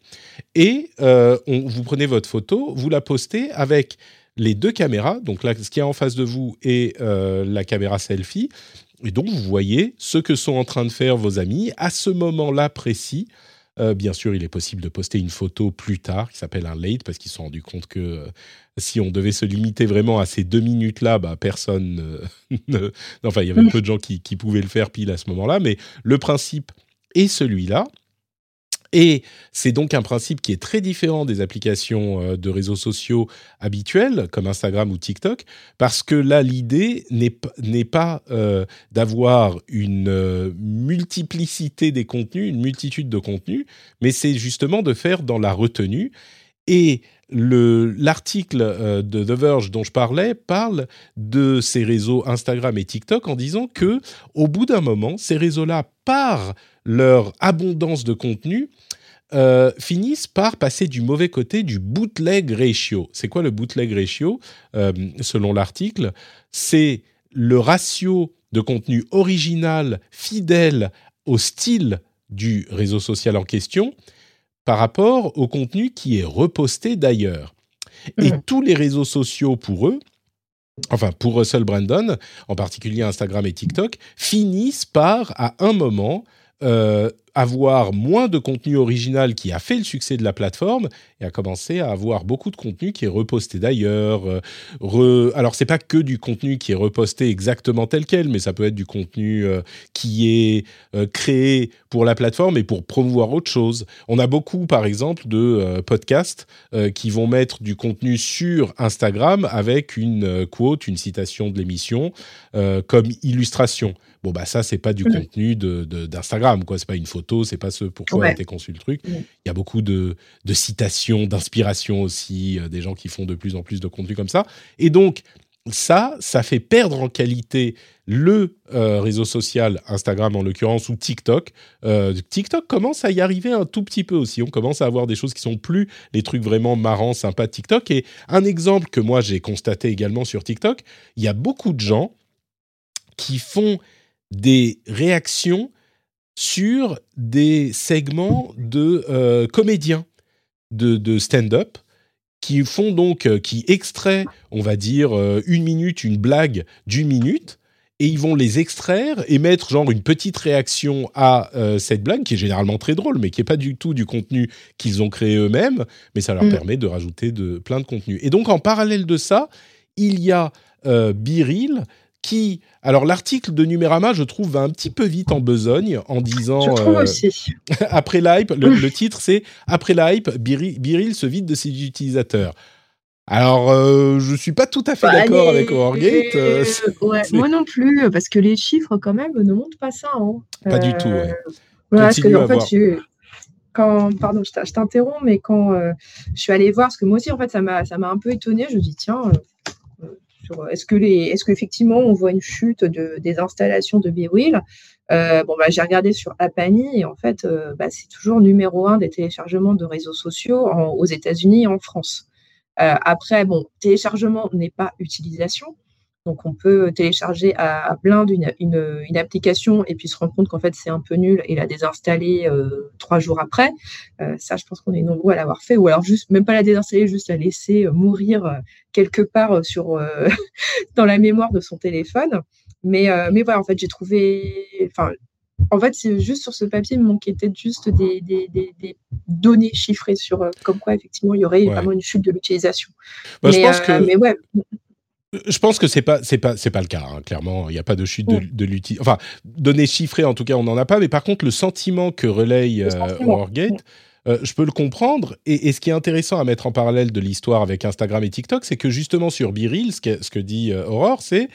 et vous prenez votre photo, vous la postez avec les deux caméras, donc là, ce qui est en face de vous et la caméra selfie, et donc, vous voyez ce que sont en train de faire vos amis à ce moment-là précis. Euh, bien sûr, il est possible de poster une photo plus tard qui s'appelle un late parce qu'ils se sont rendus compte que euh, si on devait se limiter vraiment à ces deux minutes-là, bah, personne ne, Enfin, il y avait peu de gens qui, qui pouvaient le faire pile à ce moment-là, mais le principe est celui-là. Et c'est donc un principe qui est très différent des applications euh, de réseaux sociaux habituelles, comme Instagram ou TikTok, parce que là, l'idée n'est pas euh, d'avoir une euh, multiplicité des contenus, une multitude de contenus, mais c'est justement de faire dans la retenue. Et l'article de The Verge dont je parlais parle de ces réseaux Instagram et TikTok en disant que au bout d'un moment, ces réseaux-là, par leur abondance de contenu, euh, finissent par passer du mauvais côté du bootleg ratio. C'est quoi le bootleg ratio euh, Selon l'article, c'est le ratio de contenu original, fidèle au style du réseau social en question, par rapport au contenu qui est reposté d'ailleurs. Et mmh. tous les réseaux sociaux pour eux, enfin pour Russell Brandon, en particulier Instagram et TikTok, finissent par, à un moment, euh, avoir moins de contenu original qui a fait le succès de la plateforme et a commencé à avoir beaucoup de contenu qui est reposté d'ailleurs. Euh, re... Alors pas que du contenu qui est reposté exactement tel quel, mais ça peut être du contenu euh, qui est euh, créé pour la plateforme et pour promouvoir autre chose. On a beaucoup par exemple de podcasts qui vont mettre du contenu sur Instagram avec une quote, une citation de l'émission comme illustration. Bon bah ça c'est pas du contenu d'Instagram de, quoi, c'est pas une photo c'est pas ce pourquoi quoi a été conçu le truc. Il y a beaucoup de, citations, d'inspiration aussi, euh, des gens qui font de plus en plus de contenu comme ça. Et donc, ça, ça fait perdre en qualité le euh, réseau social, Instagram en l'occurrence, ou TikTok. Euh, TikTok commence à y arriver un tout petit peu aussi. On commence à avoir des choses qui sont plus les trucs vraiment marrants, sympas de TikTok. Et un exemple que moi j'ai constaté également sur TikTok, il y a beaucoup de gens qui font des réactions sur des segments de euh, comédiens de, stand-up qui font donc, euh, qui extraient, on va dire, euh, une minute, une blague d'une minute, et ils vont les extraire et mettre genre une petite réaction à cette blague, qui est généralement très drôle, mais qui n'est pas du tout du contenu qu'ils ont créé eux-mêmes, mais ça leur mm. permet de rajouter de, plein de contenu. Et donc, en parallèle de ça, il y a Biril, qui, alors l'article de Numérama, je trouve, va un petit peu vite en besogne en disant. Je trouve euh, aussi. après l'hype, le, titre c'est Après l'hype, Biril, se vide de ses utilisateurs. Alors, euh, je suis pas tout à fait bah, d'accord avec Wargate. Euh, moi non plus, parce que les chiffres, quand même, ne montrent pas ça. Hein. Pas du tout, ouais. parce que, en fait, quand, pardon, je t'interromps, mais quand je suis allée voir, parce que moi aussi, en fait, ça m'a un peu étonnée, je me dis, tiens, est-ce que les, est-ce qu'effectivement on voit une chute de, des installations de B-Wheel euh, bon, bah, j'ai regardé sur Apani et en fait, euh, bah, c'est toujours numéro un des téléchargements de réseaux sociaux aux États-Unis et en France. Euh, après, bon, téléchargement n'est pas utilisation. Donc, on peut télécharger à, plein d'une une, application et puis se rendre compte qu'en fait, c'est un peu nul et la désinstaller euh, trois jours après. Euh, ça, je pense qu'on est nombreux à l'avoir fait. Ou alors, juste, même pas la désinstaller, juste la laisser euh, mourir quelque part sur, dans la mémoire de son téléphone. Mais, mais voilà, en fait, j'ai trouvé. Enfin, en fait, c'est juste sur ce papier, il me manquait peut-être juste des, des, des, données chiffrées sur comme quoi, effectivement, il y aurait vraiment une chute de l'utilisation. Bah, mais, je pense que... mais ouais. Je pense que c'est pas c'est pas c'est pas le cas. Hein. Clairement, il n'y a pas de chute de, de l'utilité. Enfin, données chiffrées, en tout cas, on n'en a pas. Mais par contre, le sentiment que relaye euh, Wargate, euh, je peux le comprendre. Et, ce qui est intéressant à mettre en parallèle de l'histoire avec Instagram et TikTok, c'est que justement sur Biril, ce que, ce que dit euh, Aurore, c'est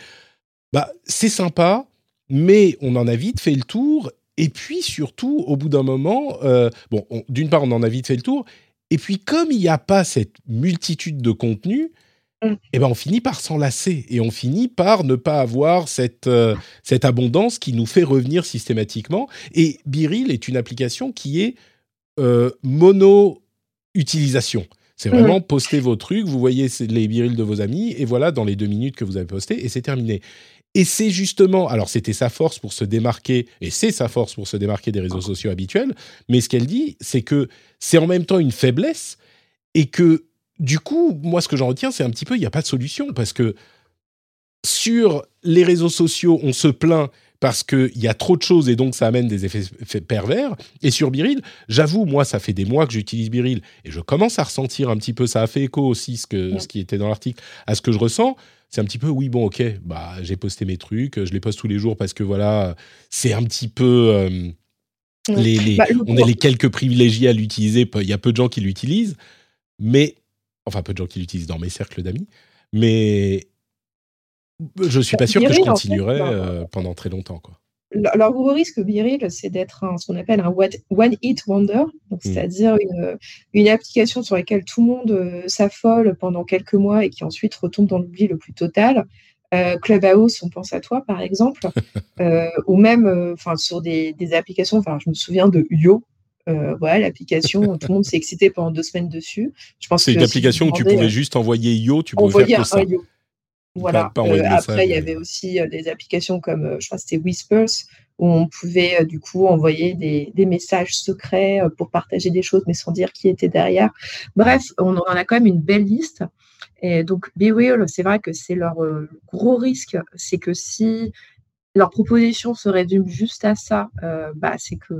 bah c'est sympa, mais on en a vite fait le tour. Et puis surtout, au bout d'un moment, bon, d'une part, on en a vite fait le tour. Et puis, comme il n'y a pas cette multitude de contenus, Mm. Eh ben on finit par s'enlacer et on finit par ne pas avoir cette, euh, cette abondance qui nous fait revenir systématiquement. Et Biril est une application qui est euh, mono-utilisation. C'est vraiment poster vos trucs, vous voyez les birils de vos amis, et voilà, dans les deux minutes que vous avez posté, et c'est terminé. Et c'est justement, alors c'était sa force pour se démarquer, et c'est sa force pour se démarquer des réseaux sociaux habituels, mais ce qu'elle dit, c'est que c'est en même temps une faiblesse, et que du coup, moi ce que j'en retiens, c'est un petit peu, il n'y a pas de solution, parce que sur les réseaux sociaux, on se plaint parce qu'il y a trop de choses et donc ça amène des effets pervers. Et sur Biril, j'avoue, moi, ça fait des mois que j'utilise Biril et je commence à ressentir un petit peu, ça a fait écho aussi, ce, que, ce qui était dans l'article, à ce que je ressens. C'est un petit peu, oui, bon, ok, bah, j'ai posté mes trucs, je les poste tous les jours parce que voilà, c'est un petit peu. Euh, les, bah, on est les quelques privilégiés à l'utiliser, il y a peu de gens qui l'utilisent, mais. Enfin, peu de gens qui l'utilisent dans mes cercles d'amis, mais je suis pas sûr que je continuerai bah, euh, pendant très longtemps. Quoi. Alors, gros risque Biril, c'est d'être ce qu'on appelle un one hit wonder, mmh. c'est-à-dire une, application sur laquelle tout le monde euh, s'affole pendant quelques mois et qui ensuite retombe dans l'oubli le plus total. Euh, Clubhouse, on pense à toi par exemple, ou même enfin sur des, applications. Enfin, je me souviens de Yo, voilà, l'application, tout le monde s'est excité pendant deux semaines dessus. Je pense c'est une application où tu pouvais juste envoyer Yo, tu pouvais faire que ça. Voilà. Euh, après, il y avait aussi euh, des applications comme, euh, je crois, c'était Whispers, où on pouvait du coup envoyer des, messages secrets pour partager des choses, mais sans dire qui était derrière. Bref, on en a quand même une belle liste. Et donc, BeReal, c'est vrai que c'est leur gros risque, c'est que si leur proposition se résume juste à ça, bah, c'est que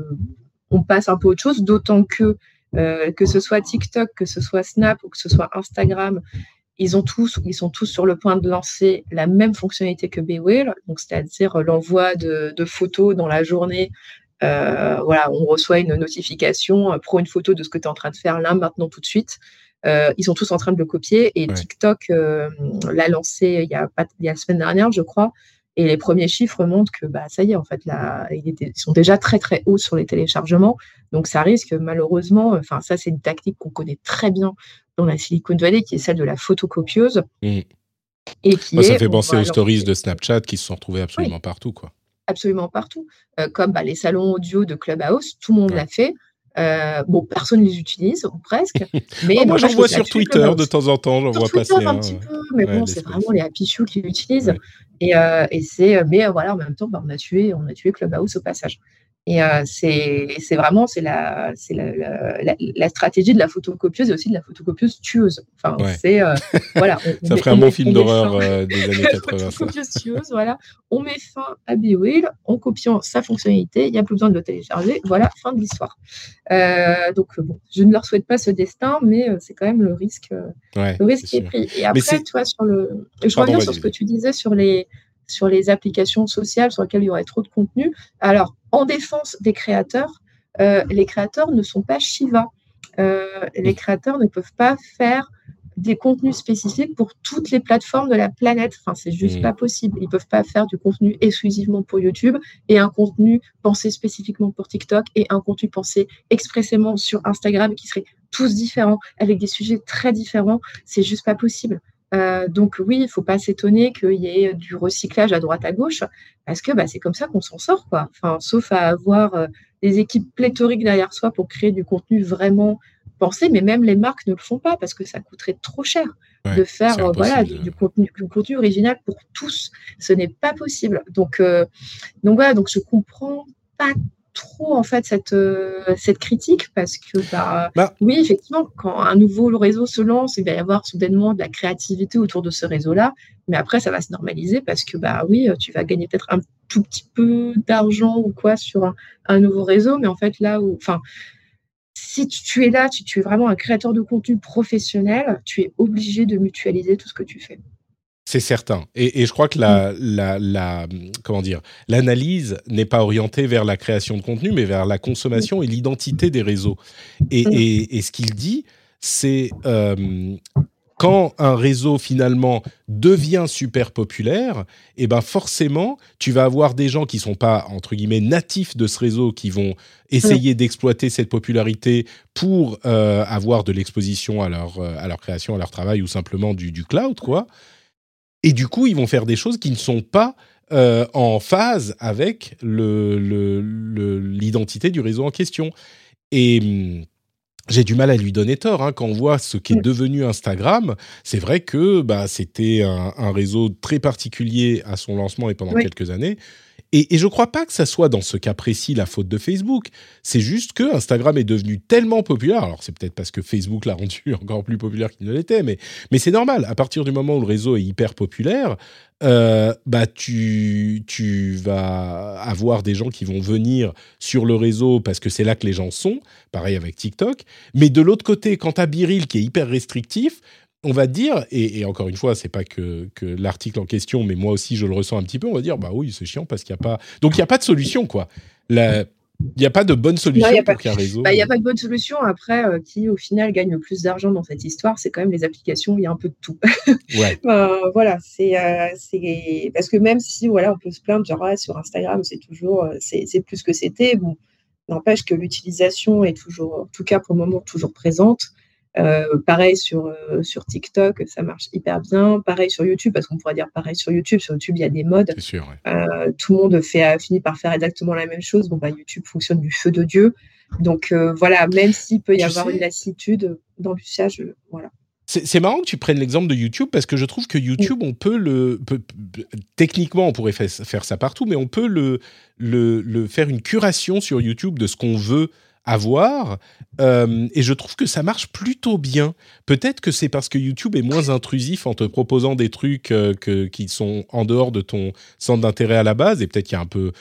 on passe un peu autre chose, d'autant que que ce soit TikTok, que ce soit Snap ou que ce soit Instagram, ils, ont tous, ils sont tous sur le point de lancer la même fonctionnalité que BeWheel, donc c'est-à-dire l'envoi de, photos dans la journée. Euh, voilà, on reçoit une notification, euh, prends une photo de ce que tu es en train de faire là, maintenant, tout de suite. Euh, ils sont tous en train de le copier et TikTok l'a lancé il y, a, il y a la semaine dernière, je crois. Et les premiers chiffres montrent que bah, ça y est, en fait, là, ils, sont déjà très très hauts sur les téléchargements. Donc ça risque malheureusement, enfin ça c'est une tactique qu'on connaît très bien dans la Silicon Valley, qui est celle de la photocopieuse. Mmh. Et qui ça fait penser aux stories de Snapchat qui se sont retrouvées absolument partout. Quoi. Absolument partout. Euh, comme bah, les salons audio de Clubhouse, tout le monde l'a fait. Euh, bon, personne ne les utilise, ou presque. Mais oh, moi, j'en vois sur Twitter de temps en temps, j'en vois passer. un petit peu, mais bon, c'est vraiment les happy shoes qui l'utilisent. Et, euh, et c'est, mais voilà, en même temps, bah, on a tué, on a tué Clubhouse au passage. Et euh, c'est vraiment c'est la, la, la, stratégie de la photocopieuse et aussi de la photocopieuse tueuse. Enfin, c'est euh, voilà. ça ferait un bon film d'horreur euh, des années 80. photocopieuse tueuse, voilà. On met fin à BeWheel en copiant sa fonctionnalité. Il n'y a plus besoin de le télécharger. Voilà, fin de l'histoire. donc bon, je ne leur souhaite pas ce destin, mais c'est quand même le risque, le risque qui est pris. Et après, tu vois, sur le, je reviens sur ce que tu disais sur les sur les applications sociales sur lesquelles il y aurait trop de contenu. Alors, en défense des créateurs, euh, les créateurs ne sont pas Shiva. Euh, les créateurs ne peuvent pas faire des contenus spécifiques pour toutes les plateformes de la planète. Enfin, c'est juste mmh. pas possible. Ils peuvent pas faire du contenu exclusivement pour YouTube et un contenu pensé spécifiquement pour TikTok et un contenu pensé expressément sur Instagram qui serait tous différents avec des sujets très différents. C'est juste pas possible. Euh, donc oui, il ne faut pas s'étonner qu'il y ait du recyclage à droite à gauche, parce que bah, c'est comme ça qu'on s'en sort, quoi. Enfin, sauf à avoir euh, des équipes pléthoriques derrière soi pour créer du contenu vraiment pensé, mais même les marques ne le font pas parce que ça coûterait trop cher de faire euh, voilà du, contenu, du, contenu, original pour tous. Ce n'est pas possible. Donc donc voilà, donc je comprends pas trop en fait cette, euh, cette critique parce que bah, bah, oui effectivement quand un nouveau réseau se lance il va y avoir soudainement de la créativité autour de ce réseau là mais après ça va se normaliser parce que bah oui tu vas gagner peut-être un tout petit peu d'argent ou quoi sur un, nouveau réseau. Mais en fait là où enfin si tu es là, tu, tu es vraiment un créateur de contenu professionnel, tu es obligé de mutualiser tout ce que tu fais. C'est certain. Et, je crois que la, la, la comment dire, l'analyse n'est pas orientée vers la création de contenu, mais vers la consommation et l'identité des réseaux. Et, et ce qu'il dit, c'est euh, quand un réseau finalement devient super populaire, et eh ben forcément, tu vas avoir des gens qui sont pas entre guillemets natifs de ce réseau qui vont essayer d'exploiter cette popularité pour euh, avoir de l'exposition à leur à leur création, à leur travail ou simplement du, du cloud quoi. Et du coup, ils vont faire des choses qui ne sont pas euh, en phase avec l'identité le, du réseau en question. et hum, j'ai du mal à lui donner tort. Hein. Quand on voit ce qu'est devenu Instagram, c'est vrai que bah, c'était un, réseau très particulier à son lancement et pendant quelques années. Et, je ne crois pas que ça soit dans ce cas précis la faute de Facebook. C'est juste que Instagram est devenu tellement populaire. Alors c'est peut-être parce que Facebook l'a rendu encore plus populaire qu'il ne l'était, mais, c'est normal. À partir du moment où le réseau est hyper populaire, euh, bah tu, tu vas avoir des gens qui vont venir sur le réseau parce que c'est là que les gens sont. Pareil avec TikTok. Mais de l'autre côté, quand tu as Biril qui est hyper restrictif, on va dire, et, encore une fois, c'est pas que, l'article en question, mais moi aussi je le ressens un petit peu, on va dire, bah oui, c'est chiant parce qu'il n'y a pas. Donc il n'y a pas de solution, quoi. il n'y a pas de bonne solution pour qu'un réseau. Bah, il n'y a pas de bonne solution. Après, euh, qui au final gagne le plus d'argent dans cette histoire, c'est quand même les applications. Il y a un peu de tout. Ouais. Euh, voilà, euh, c'est parce que même si voilà, on peut se plaindre genre sur Instagram, c'est toujours c'est plus que c'était. Bon, n'empêche que l'utilisation est toujours, en tout cas pour le moment, toujours présente. Euh, pareil sur, euh, sur TikTok, ça marche hyper bien. Pareil sur YouTube, parce qu'on pourrait dire pareil sur YouTube. Sur YouTube, il y a des modes. Euh, tout le monde fait, finit par faire exactement la même chose. Bon, bah, YouTube fonctionne du feu de Dieu. Donc voilà, même s'il peut y avoir une lassitude dans l'usage, voilà. C'est marrant que tu prennes l'exemple de YouTube parce que je trouve que YouTube, on peut le. techniquement, on pourrait faire ça partout, mais on peut le, le, le faire une curation sur YouTube de ce qu'on veut avoir. Euh, et je trouve que ça marche plutôt bien. Peut-être que c'est parce que YouTube est moins intrusif en te proposant des trucs euh, que, qui sont en dehors de ton centre d'intérêt à la base. Et peut-être qu'il y a un peu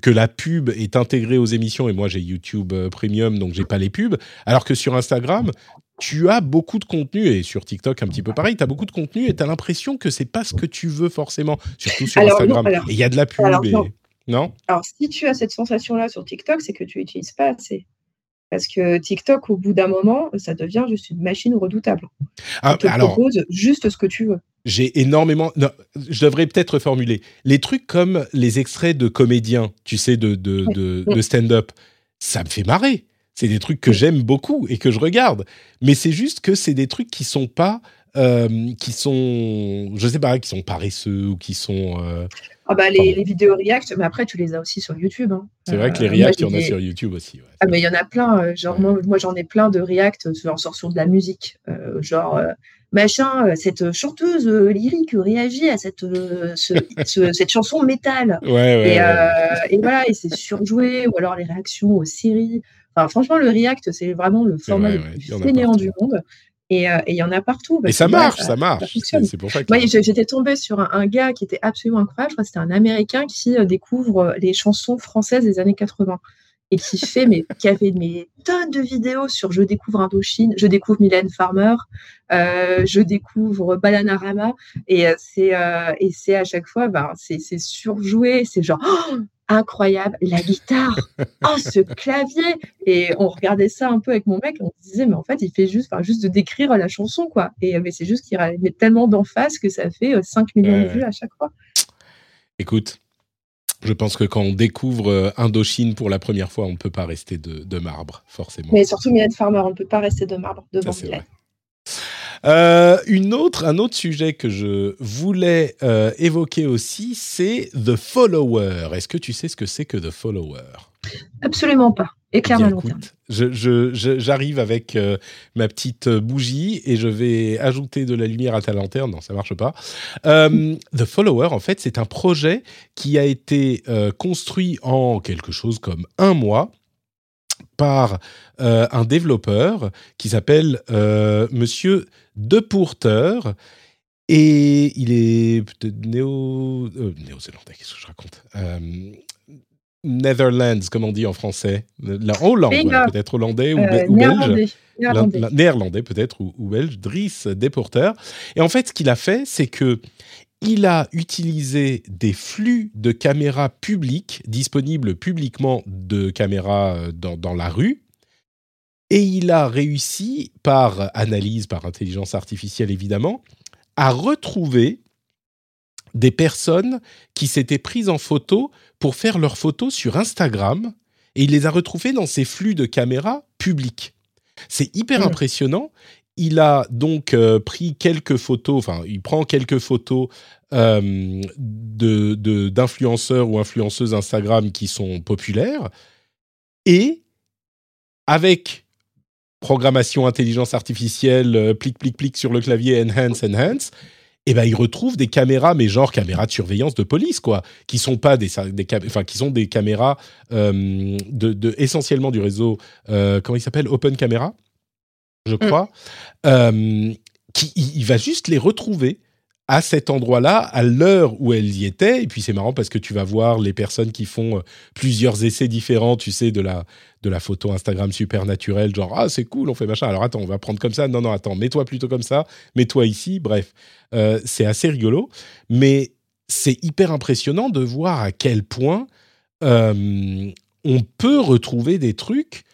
que la pub est intégrée aux émissions. Et moi, j'ai YouTube euh, Premium, donc j'ai pas les pubs. Alors que sur Instagram, tu as beaucoup de contenu et sur TikTok un petit peu pareil, tu as beaucoup de contenu et tu as l'impression que c'est pas ce que tu veux forcément, surtout sur Instagram. et il y a de la pub. non. Alors si tu as cette sensation-là sur TikTok, c'est que tu n'utilises pas assez. Parce que TikTok, au bout d'un moment, ça devient juste une machine redoutable. Ah, te propose juste ce que tu veux. J'ai énormément. je devrais peut-être reformuler. Les trucs comme les extraits de comédiens, tu sais, de, de, stand-up, ça me fait marrer. C'est des trucs que j'aime beaucoup et que je regarde. Mais c'est juste que c'est des trucs qui sont pas. Euh, qui sont, je sais pas, qui sont paresseux ou qui sont. Euh, ah bah les, vidéos React, mais après tu les as aussi sur YouTube. Hein. C'est vrai que les euh, React, il y en a sur YouTube aussi. ah mais il y en a plein. Euh, genre moi, j'en ai plein de React en sortant de la musique. Euh, genre machin, cette chanteuse lyrique réagit à cette cette chanson métal. Ouais, ouais, et, et, voilà et c'est surjoué ou alors les réactions aux séries. Enfin franchement le React c'est vraiment le format le plus fainéant du monde. Euh, et il y en a partout. Et ça marche, ça, marche. C'est pour ça que... j'étais tombée sur un, gars qui était absolument incroyable. Je crois que c'était un Américain qui euh, découvre euh, les chansons françaises des années 80 et qui fait, mais qui avait des tonnes de vidéos sur Je découvre Indochine, je découvre Mylène Farmer, je découvre Bananarama, et c'est et c'est à chaque fois, ben, c'est surjoué, c'est genre oh, incroyable, la guitare, oh ce clavier Et on regardait ça un peu avec mon mec, on se disait mais en fait il fait juste, enfin juste de décrire la chanson quoi. Et mais c'est juste qu'il met tellement d'emphase que ça fait 5 euh, millions de vues à chaque fois. Écoute, je pense que quand on découvre euh, Indochine pour la première fois, on ne peut pas rester de, marbre, forcément. Mais surtout Mylène Farmer, on ne peut pas rester de marbre devant Mylène. Euh, une autre, un autre sujet que je voulais euh, évoquer aussi, c'est The Follower. Est-ce que tu sais ce que c'est que The Follower? Absolument pas. Éclaire la lanterne. J'arrive avec euh, ma petite bougie et je vais ajouter de la lumière à ta lanterne. Non, ça marche pas. The Follower, en fait, c'est un projet qui a été construit en quelque chose comme un mois par euh, un développeur qui s'appelle euh, Monsieur Depourteur. Et il est néo, euh, néo-zélandais, qu'est-ce que je raconte? Netherlands, comme on dit en français. La Hollande, peut-être hollandais ou, belge. Néerlandais, peut-être ou, ou, belge. Dries Depourteur. Et en fait, ce qu'il a fait, c'est que il a utilisé des flux de caméras publiques, disponibles publiquement de caméras euh, dans, la rue, et il a réussi, par analyse, par intelligence artificielle évidemment, à retrouver des personnes qui s'étaient prises en photo pour faire leurs photos sur Instagram, et il les a retrouvées dans ces flux de caméras publics. C'est hyper mmh. impressionnant il a donc euh, pris quelques photos, enfin, il prend quelques photos euh, d'influenceurs ou influenceuses Instagram qui sont populaires et avec programmation intelligence artificielle, euh, plic, plic, plic sur le clavier, enhance, enhance, eh ben ils retrouvent des caméras, mais genre caméras de surveillance de police, quoi, qui sont pas des, des enfin qui sont des caméras euh, de, essentiellement du réseau, comment il s'appelle, Open Camera, je mm. crois. qui, il va juste les retrouver à cet endroit-là, à l'heure où elle y était. Et puis c'est marrant parce que tu vas voir les personnes qui font euh, plusieurs essais différents, tu sais, de la, de la photo Instagram super naturelle, genre ah c'est cool, on fait machin. Alors attends, on va prendre comme ça. Non non attends, mets-toi plutôt comme ça, mets-toi ici. Bref, euh, c'est assez rigolo, mais c'est hyper impressionnant de voir à quel point euh, on peut retrouver des trucs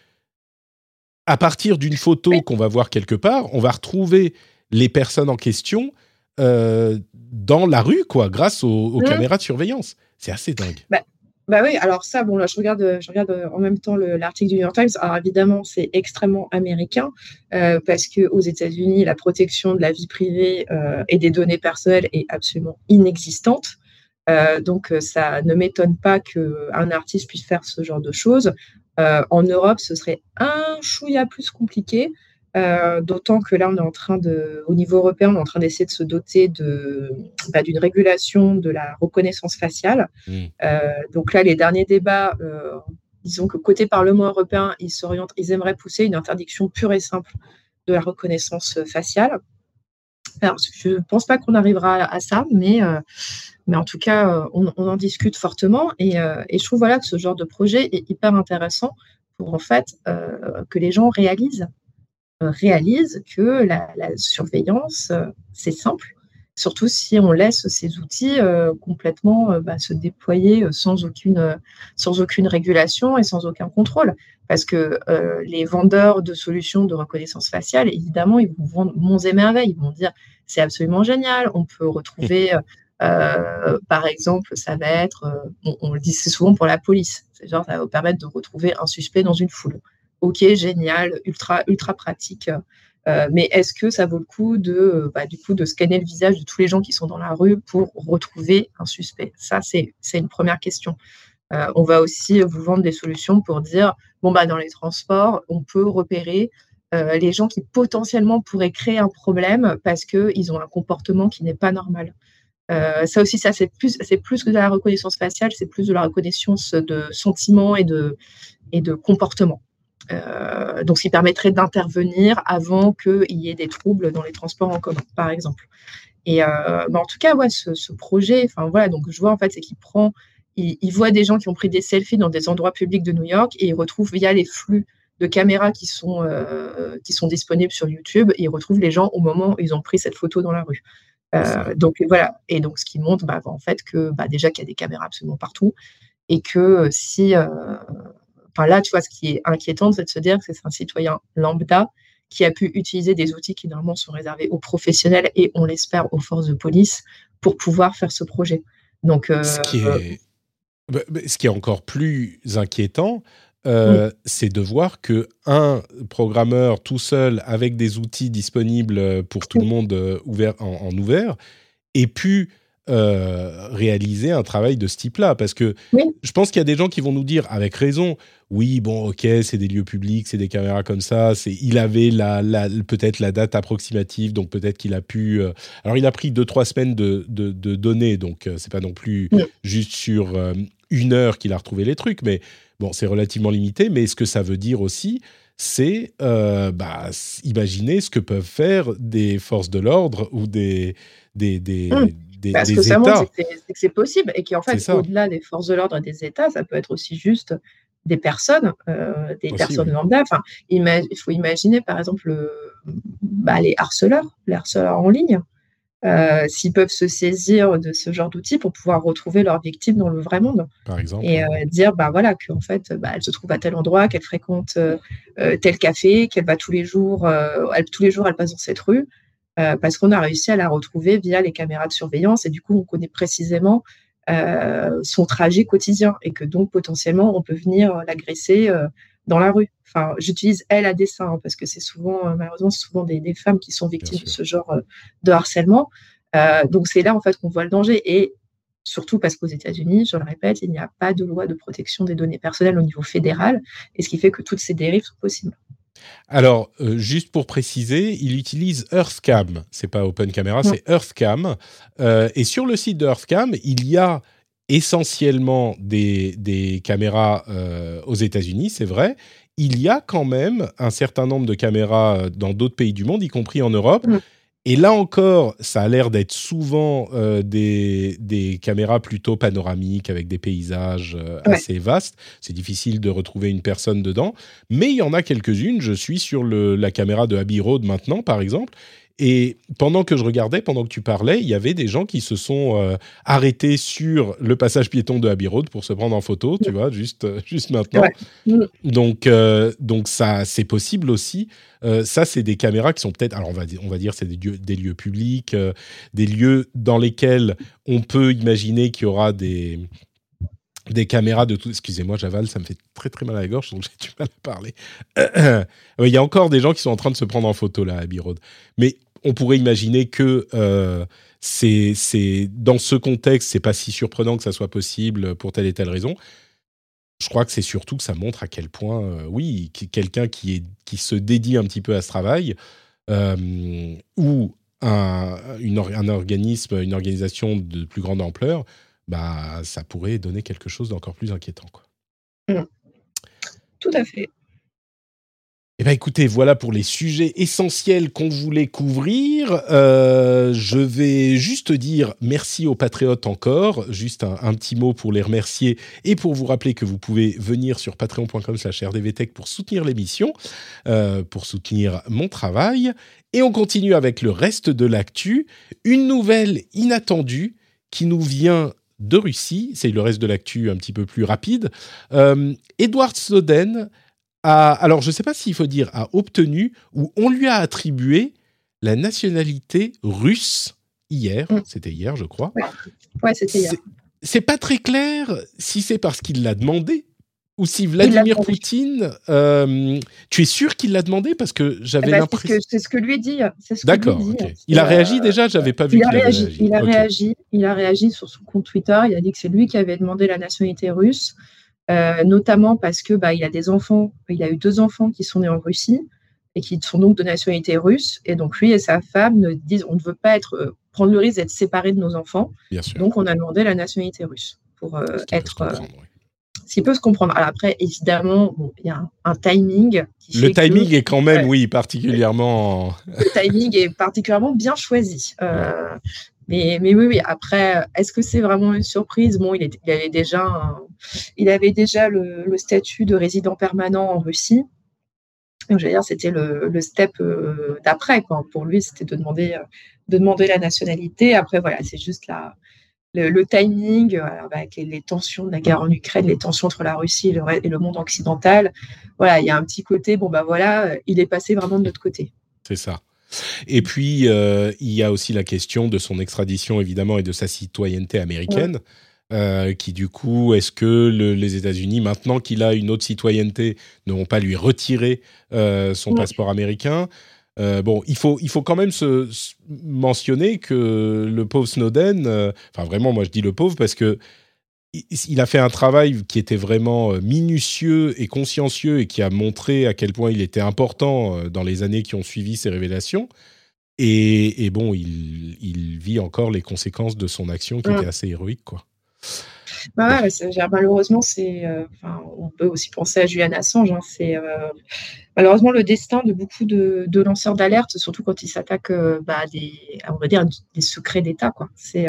à partir d'une photo qu'on va voir quelque part. On va retrouver les personnes en question euh, dans la rue, quoi, grâce aux, mmh. caméras de surveillance. C'est assez dingue. Bah, bah, oui, alors ça, bon, là, je regarde, je regarde euh, en même temps l'article du New York Times. Alors évidemment, c'est extrêmement américain euh, parce que aux États-Unis, la protection de la vie privée et des données personnelles est absolument inexistante. donc, ça ne m'étonne pas qu'un artiste puisse faire ce genre de choses. En Europe, ce serait un chouïa plus compliqué. Euh, d'autant que là, on est en train de, au niveau européen, on est en train d'essayer de se doter de, bah, d'une régulation de la reconnaissance faciale. Mmh. Euh, donc là, les derniers débats, euh, disons que côté Parlement européen, ils s'orientent, ils aimeraient pousser une interdiction pure et simple de la reconnaissance faciale. Je ne pense pas qu'on arrivera à, ça, mais, mais en tout cas, on, en discute fortement. Et, et, je trouve voilà, que ce genre de projet est hyper intéressant pour en fait que les gens réalisent euh, réalise que la, surveillance, euh, c'est simple, surtout si on laisse ces outils euh, complètement bah, se déployer sans aucune, sans aucune régulation et sans aucun contrôle. Parce que les vendeurs de solutions de reconnaissance faciale, évidemment, ils vont vendre monts et merveilles. Ils vont dire c'est absolument génial, on peut retrouver. par exemple, ça va être, on, on, le dit souvent pour la police, c'est genre ça va vous permettre de retrouver un suspect dans une foule ok, génial, ultra, ultra pratique. Euh, mais est-ce que ça vaut le coup de, bah, du coup, de scanner le visage de tous les gens qui sont dans la rue pour retrouver un suspect? Ça, c'est une première question. Euh, on va aussi vous vendre des solutions pour dire, bon, bah, dans les transports, on peut repérer euh, les gens qui potentiellement pourraient créer un problème parce qu'ils ont un comportement qui n'est pas normal. ça aussi, ça c'est plus, plus que de la reconnaissance faciale, c'est plus de la reconnaissance de sentiments et de, et de comportements. Euh, donc, ce qui permettrait d'intervenir avant qu'il y ait des troubles dans les transports en commun, par exemple. Et euh, en tout cas, ouais, ce, projet, enfin voilà, donc je vois en fait, c'est qu'il prend, il, voit des gens qui ont pris des selfies dans des endroits publics de New York et il retrouve via les flux de caméras qui sont, euh, qui sont disponibles sur YouTube et il retrouve les gens au moment où ils ont pris cette photo dans la rue. donc voilà, et donc ce qui montre bah, en fait que bah, déjà qu'il y a des caméras absolument partout et que si Enfin, là, tu vois, ce qui est inquiétant, c'est de se dire que c'est un citoyen lambda qui a pu utiliser des outils qui normalement sont réservés aux professionnels et, on l'espère, aux forces de police pour pouvoir faire ce projet. Donc, euh, ce, qui est... Bah, ce qui est encore plus inquiétant, euh, c'est de voir que un programmeur tout seul avec des outils disponibles pour tout le monde euh, ouvert, en, en ouvert ait pu euh, réaliser un travail de ce type-là. Parce que je pense qu'il y a des gens qui vont nous dire, avec raison, oui, bon, ok, c'est des lieux publics, c'est des caméras comme ça, c'est, il avait la, peut-être la date approximative, donc peut-être qu'il a pu... Euh, alors, il a pris deux, trois semaines de, de, données, donc euh, c'est pas non plus juste sur une heure qu'il a retrouvé les trucs, mais bon, c'est relativement limité. Mais ce que ça veut dire aussi, c'est bah, imaginer ce que peuvent faire des forces de l'ordre ou des, des, des, mmh. Parce que ça montre que c'est possible et qu'en fait, au-delà des forces de l'ordre et des États, ça peut être aussi juste des personnes, euh, des personnes lambda. Enfin, il faut imaginer, par exemple, bah, les harceleurs, les harceleurs en ligne, euh, s'ils peuvent se saisir de ce genre d'outils pour pouvoir retrouver leurs victimes dans le vrai monde. Par exemple. Et euh, dire, bah voilà, qu'en fait, bah, elle se trouve à tel endroit, qu'elle fréquente tel café, qu'elle va tous les jours, elle, tous les jours, elle passe dans cette rue. Euh, parce qu'on a réussi à la retrouver via les caméras de surveillance et du coup on connaît précisément euh, son trajet quotidien et que donc potentiellement on peut venir l'agresser euh, dans la rue. Enfin, j'utilise elle à dessein hein, parce que c'est souvent malheureusement souvent des, femmes qui sont victimes de ce genre de harcèlement. donc c'est là en fait qu'on voit le danger et Surtout parce qu'aux États-Unis, je le répète, il n'y a pas de loi de protection des données personnelles au niveau fédéral, et ce qui fait que toutes ces dérives sont possibles. Alors, euh, juste pour préciser, il utilise EarthCam. C'est pas Open Camera, c'est EarthCam. Euh, et sur le site de EarthCam, il y a essentiellement des, caméras euh, aux États-Unis, c'est vrai. Il y a quand même un certain nombre de caméras dans d'autres pays du monde, y compris en Europe. Mm. Et là encore, ça a l'air d'être souvent euh, des, des, caméras plutôt panoramiques avec des paysages euh, assez vastes. C'est difficile de retrouver une personne dedans, mais il y en a quelques-unes. Je suis sur le, la caméra de Abbey Road maintenant, par exemple, et pendant que je regardais, pendant que tu parlais, il y avait des gens qui se sont euh, arrêtés sur le passage piéton de Abbey Road pour se prendre en photo, tu vois, juste, euh, juste maintenant. Donc, euh, donc ça, c'est possible aussi. ça, c'est des caméras qui sont peut-être, alors on va, on va dire, c'est des lieux, des lieux publics, des lieux dans lesquels on peut imaginer qu'il y aura des, des caméras de tout. Excusez-moi, j'avale, ça me fait très très mal à la gorge, donc j'ai du mal à parler. Il y a encore des gens qui sont en train de se prendre en photo là à Abbey Road. Mais on pourrait imaginer que euh, c'est dans ce contexte, c'est pas si surprenant que ça soit possible pour telle et telle raison. Je crois que c'est surtout que ça montre à quel point, euh, oui, quelqu'un qui, qui se dédie un petit peu à ce travail, euh, ou un, un organisme, une organisation de plus grande ampleur, bah, ça pourrait donner quelque chose d'encore plus inquiétant. Quoi. Mmh. Tout à fait. Eh bien, écoutez, voilà pour les sujets essentiels qu'on voulait couvrir. Euh, je vais juste dire merci aux patriotes encore. Juste un, petit mot pour les remercier et pour vous rappeler que vous pouvez venir sur patreon.com slash rdvtech pour soutenir l'émission, euh, pour soutenir mon travail. Et on continue avec le reste de l'actu. Une nouvelle inattendue qui nous vient de Russie. C'est le reste de l'actu un petit peu plus rapide. Euh, Edward Snowden alors je ne sais pas s'il faut dire a obtenu ou on lui a attribué la nationalité russe hier. Mm. C'était hier, je crois. Ouais, c'était hier. C'est pas très clair si c'est parce qu'il l'a demandé ou si Vladimir Poutine, euh, tu es sûr qu'il l'a demandé? Parce que j'avais eh ben, l'impression. C'est ce que lui dit. D'accord. Il a réagi déjà? J'avais pas vu. Il a, réagi. Il a réagi. Il a réagi sur son compte Twitter. Il a dit que c'est lui qui avait demandé la nationalité russe. Euh, notamment parce que bah, il a des enfants, il a eu deux enfants qui sont nés en Russie et qui sont donc de nationalité russe. Et donc lui et sa femme ne disent on ne veut pas être euh, prendre le risque d'être séparés de nos enfants. Donc on a demandé la nationalité russe pour euh, être. Ce qui peut se comprendre. Alors après, évidemment, il y a un, timing. le timing est quand même, oui, particulièrement. le timing est particulièrement bien choisi. Mais, mais oui, après, est-ce que c'est vraiment une surprise? Bon, il, avait déjà, il avait déjà le, statut de résident permanent en Russie. Donc, je veux dire, c'était le, le, step euh, d'après. Pour lui, c'était de demander, de demander la nationalité. Après, voilà, c'est juste la, le, timing, euh, avec les, tensions de la guerre en Ukraine, les tensions entre la Russie et le, et le monde occidental. Voilà, il y a un petit côté, bon, ben voilà, il est passé vraiment de notre côté. C'est ça. Et puis, euh, il y a aussi la question de son extradition, évidemment, et de sa citoyenneté américaine. Euh, qui du coup, est-ce que les États-Unis, maintenant qu'il a une autre citoyenneté, ne vont pas lui retirer euh, son passeport américain? Bon, il faut, il faut quand même se, mentionner que le pauvre Snowden, enfin vraiment, moi je dis le pauvre parce que il a fait un travail qui était vraiment euh, minutieux et consciencieux et qui a montré à quel point il était important euh, dans les années qui ont suivi ces révélations. Et, bon, il, vit encore les conséquences de son action qui était assez héroïque, quoi. Bah malheureusement, c'est, euh, on peut aussi penser à Julian Assange. Hein, c'est malheureusement le destin de beaucoup de, lanceurs d'alerte, surtout quand ils s'attaquent bah, des, on va dire, des secrets d'État. Quoi. C'est,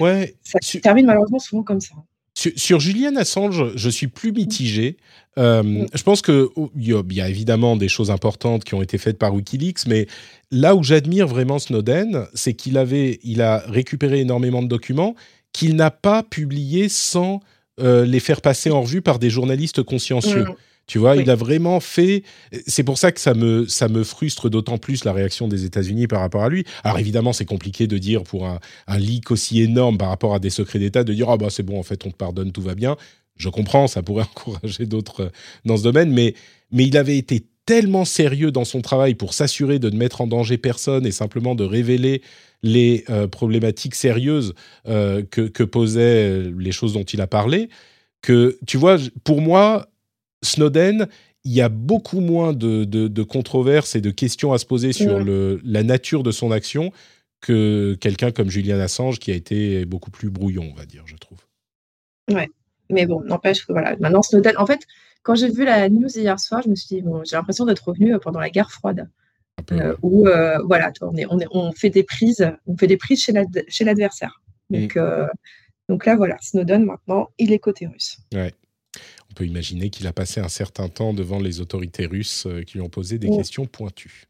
ouais, ça se termine malheureusement souvent comme ça. Sur, Julian Assange, je suis plus mitigé. Euh, mm. je pense qu'il y, a évidemment des choses importantes qui ont été faites par Wikileaks, mais là où j'admire vraiment Snowden, c'est qu'il avait, il a récupéré énormément de documents qu'il n'a pas publiés sans euh, les faire passer en revue par des journalistes consciencieux. Mm. Tu vois, il a vraiment fait. C'est pour ça que ça me, ça me frustre d'autant plus la réaction des États-Unis par rapport à lui. Alors évidemment, c'est compliqué de dire pour un, un, leak aussi énorme par rapport à des secrets d'État de dire ah bah c'est bon en fait on te pardonne tout va bien. Je comprends, ça pourrait encourager d'autres euh, dans ce domaine, mais mais il avait été tellement sérieux dans son travail pour s'assurer de ne mettre en danger personne et simplement de révéler les euh, problématiques sérieuses euh, que, que, posaient les choses dont il a parlé, que, tu vois, pour moi, Snowden, il y a beaucoup moins de, de, controverses et de questions à se poser sur le, la nature de son action que quelqu'un comme Julian Assange qui a été beaucoup plus brouillon, on va dire, je trouve. Ouais, mais bon, n'empêche que voilà, maintenant Snowden, en fait, quand j'ai vu la news hier soir, je me suis dit, bon, j'ai l'impression d'être revenu pendant la guerre froide. Euh, où euh, voilà, on, est, on, est, on, fait des prises, on fait des prises chez l'adversaire. Donc, euh, donc là, voilà, Snowden maintenant, il est côté russe. Ouais. On peut imaginer qu'il a passé un certain temps devant les autorités russes qui lui ont posé des questions pointues.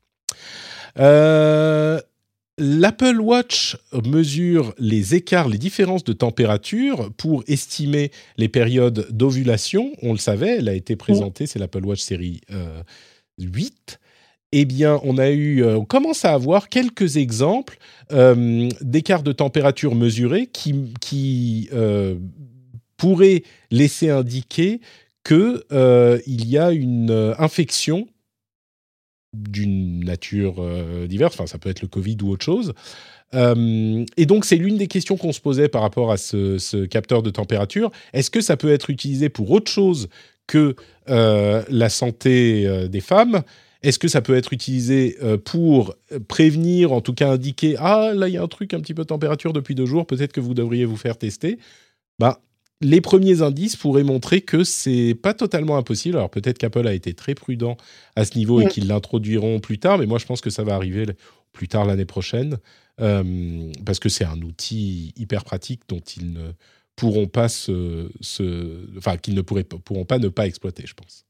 L'Apple Watch mesure les écarts, les différences de température pour estimer les périodes d'ovulation. On le savait, elle a été présentée, c'est l'Apple Watch série 8 eh bien, on a eu, euh, on commence à avoir quelques exemples euh, d'écarts de température mesurés qui, qui euh, pourraient laisser indiquer qu'il il y a une infection d'une nature diverse, enfin ça peut être le Covid ou autre chose. et donc c'est l'une des questions qu'on se posait par rapport à ce, capteur de température. Est-ce que ça peut être utilisé pour autre chose que la santé des femmes? Est-ce que ça peut être utilisé euh, pour prévenir, en tout cas indiquer ah là il y a un truc un petit peu température depuis deux jours, peut-être que vous devriez vous faire tester. Bah les premiers indices pourraient montrer que c'est pas totalement impossible. Alors peut-être qu'Apple a été très prudent à ce niveau et qu'ils l'introduiront plus tard, mais moi je pense que ça va arriver plus tard l'année prochaine euh, parce que c'est un outil hyper pratique dont ils ne pourront pas se, enfin qu'ils ne pourraient, pourront pas ne pas exploiter, je pense.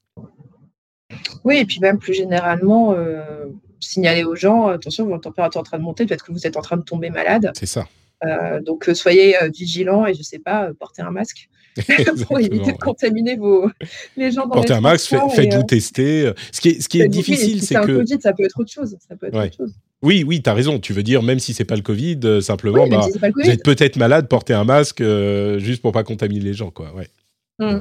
Oui, et puis même plus généralement, euh, signaler aux gens, attention, votre température est en train de monter, peut-être que vous êtes en train de tomber malade. C'est ça. Euh, donc euh, soyez vigilants et je ne sais pas, portez un masque pour éviter de contaminer vos, les gens dans Portez un masque, faites-vous tester. Ce qui est, ce qui est difficile, c'est que. un Covid, ça peut être autre chose. Ça peut être autre chose. Oui, oui, tu as raison. Tu veux dire, même si c'est pas le Covid, simplement, bah, vous êtes peut-être malade, portez un masque juste pour pas contaminer les gens. Quoi. Ouais. Mmh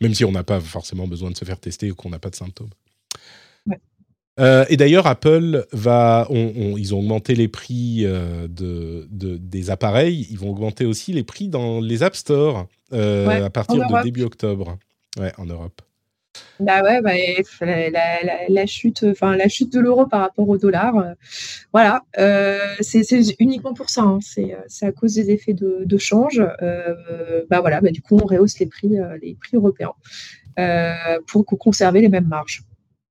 même si on n'a pas forcément besoin de se faire tester ou qu'on n'a pas de symptômes. Euh, et d'ailleurs, Apple va, ils ont augmenté les prix euh, de, des appareils. Ils vont augmenter aussi les prix dans les App Store euh, à partir de début octobre. Ouais, en Europe. Bah ouais, bah, la, chute, enfin la chute de l'euro par rapport au dollar, voilà, c'est uniquement pour ça. Hein. C'est à cause des effets de, change. bah voilà, bah, du coup on rehausse les prix, les prix européens pour conserver les mêmes marges.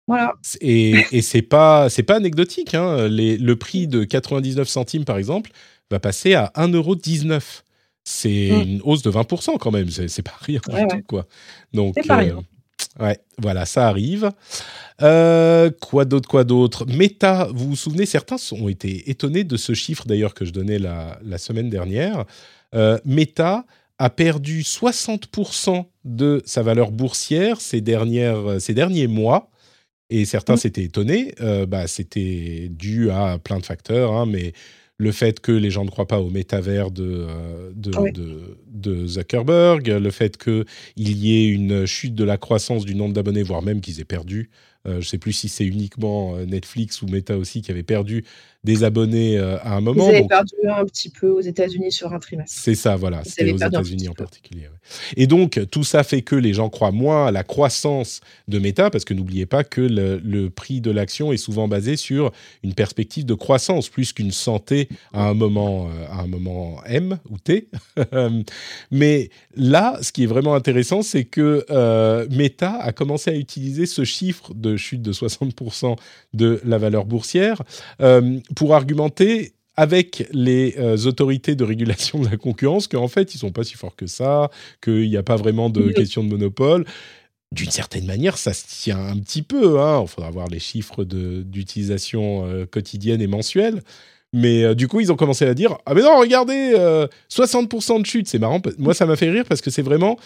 Voilà. Et, et c'est pas c'est pas anecdotique. Hein. le prix de 99 centimes par exemple va passer à 1,19€. C'est mmh. une hausse de 20% quand même. C'est pas rien du tout quoi. Donc pas rien. Ouais, voilà, ça arrive. Euh, quoi d'autre, quoi d'autre? Meta, vous vous souvenez, certains ont été étonnés de ce chiffre d'ailleurs que je donnais la, semaine dernière. Euh, Meta a perdu 60% de sa valeur boursière ces, dernières, ces derniers mois. Et certains mmh. s'étaient étonnés. Euh, bah, C'était dû à plein de facteurs, hein, mais le fait que les gens ne croient pas au métavers de, euh, de, Zuckerberg, le fait qu'il y ait une chute de la croissance du nombre d'abonnés, voire même qu'ils aient perdu. Euh, je ne sais plus si c'est uniquement Netflix ou Meta aussi qui avait perdu des abonnés euh, à un moment. Ils avaient perdu un petit peu aux États-Unis sur un trimestre. C'est ça, voilà. C'était aux États-Unis en particulier. Et donc, tout ça fait que les gens croient moins à la croissance de Meta, parce que n'oubliez pas que le, prix de l'action est souvent basé sur une perspective de croissance, plus qu'une santé à un moment, euh, à un moment M ou T. Mais là, ce qui est vraiment intéressant, c'est que euh, Meta a commencé à utiliser ce chiffre de chute de 60% de la valeur boursière pour argumenter avec les euh, autorités de régulation de la concurrence qu'en fait, ils sont pas si forts que ça, qu'il n'y a pas vraiment de question de monopole. D'une certaine manière, ça se tient un petit peu. Hein. Il faudra voir les chiffres d'utilisation euh, quotidienne et mensuelle. Mais euh, du coup, ils ont commencé à dire Ah, mais non, regardez, 60% de chute. C'est marrant. Moi, ça m'a fait rire parce que c'est vraiment,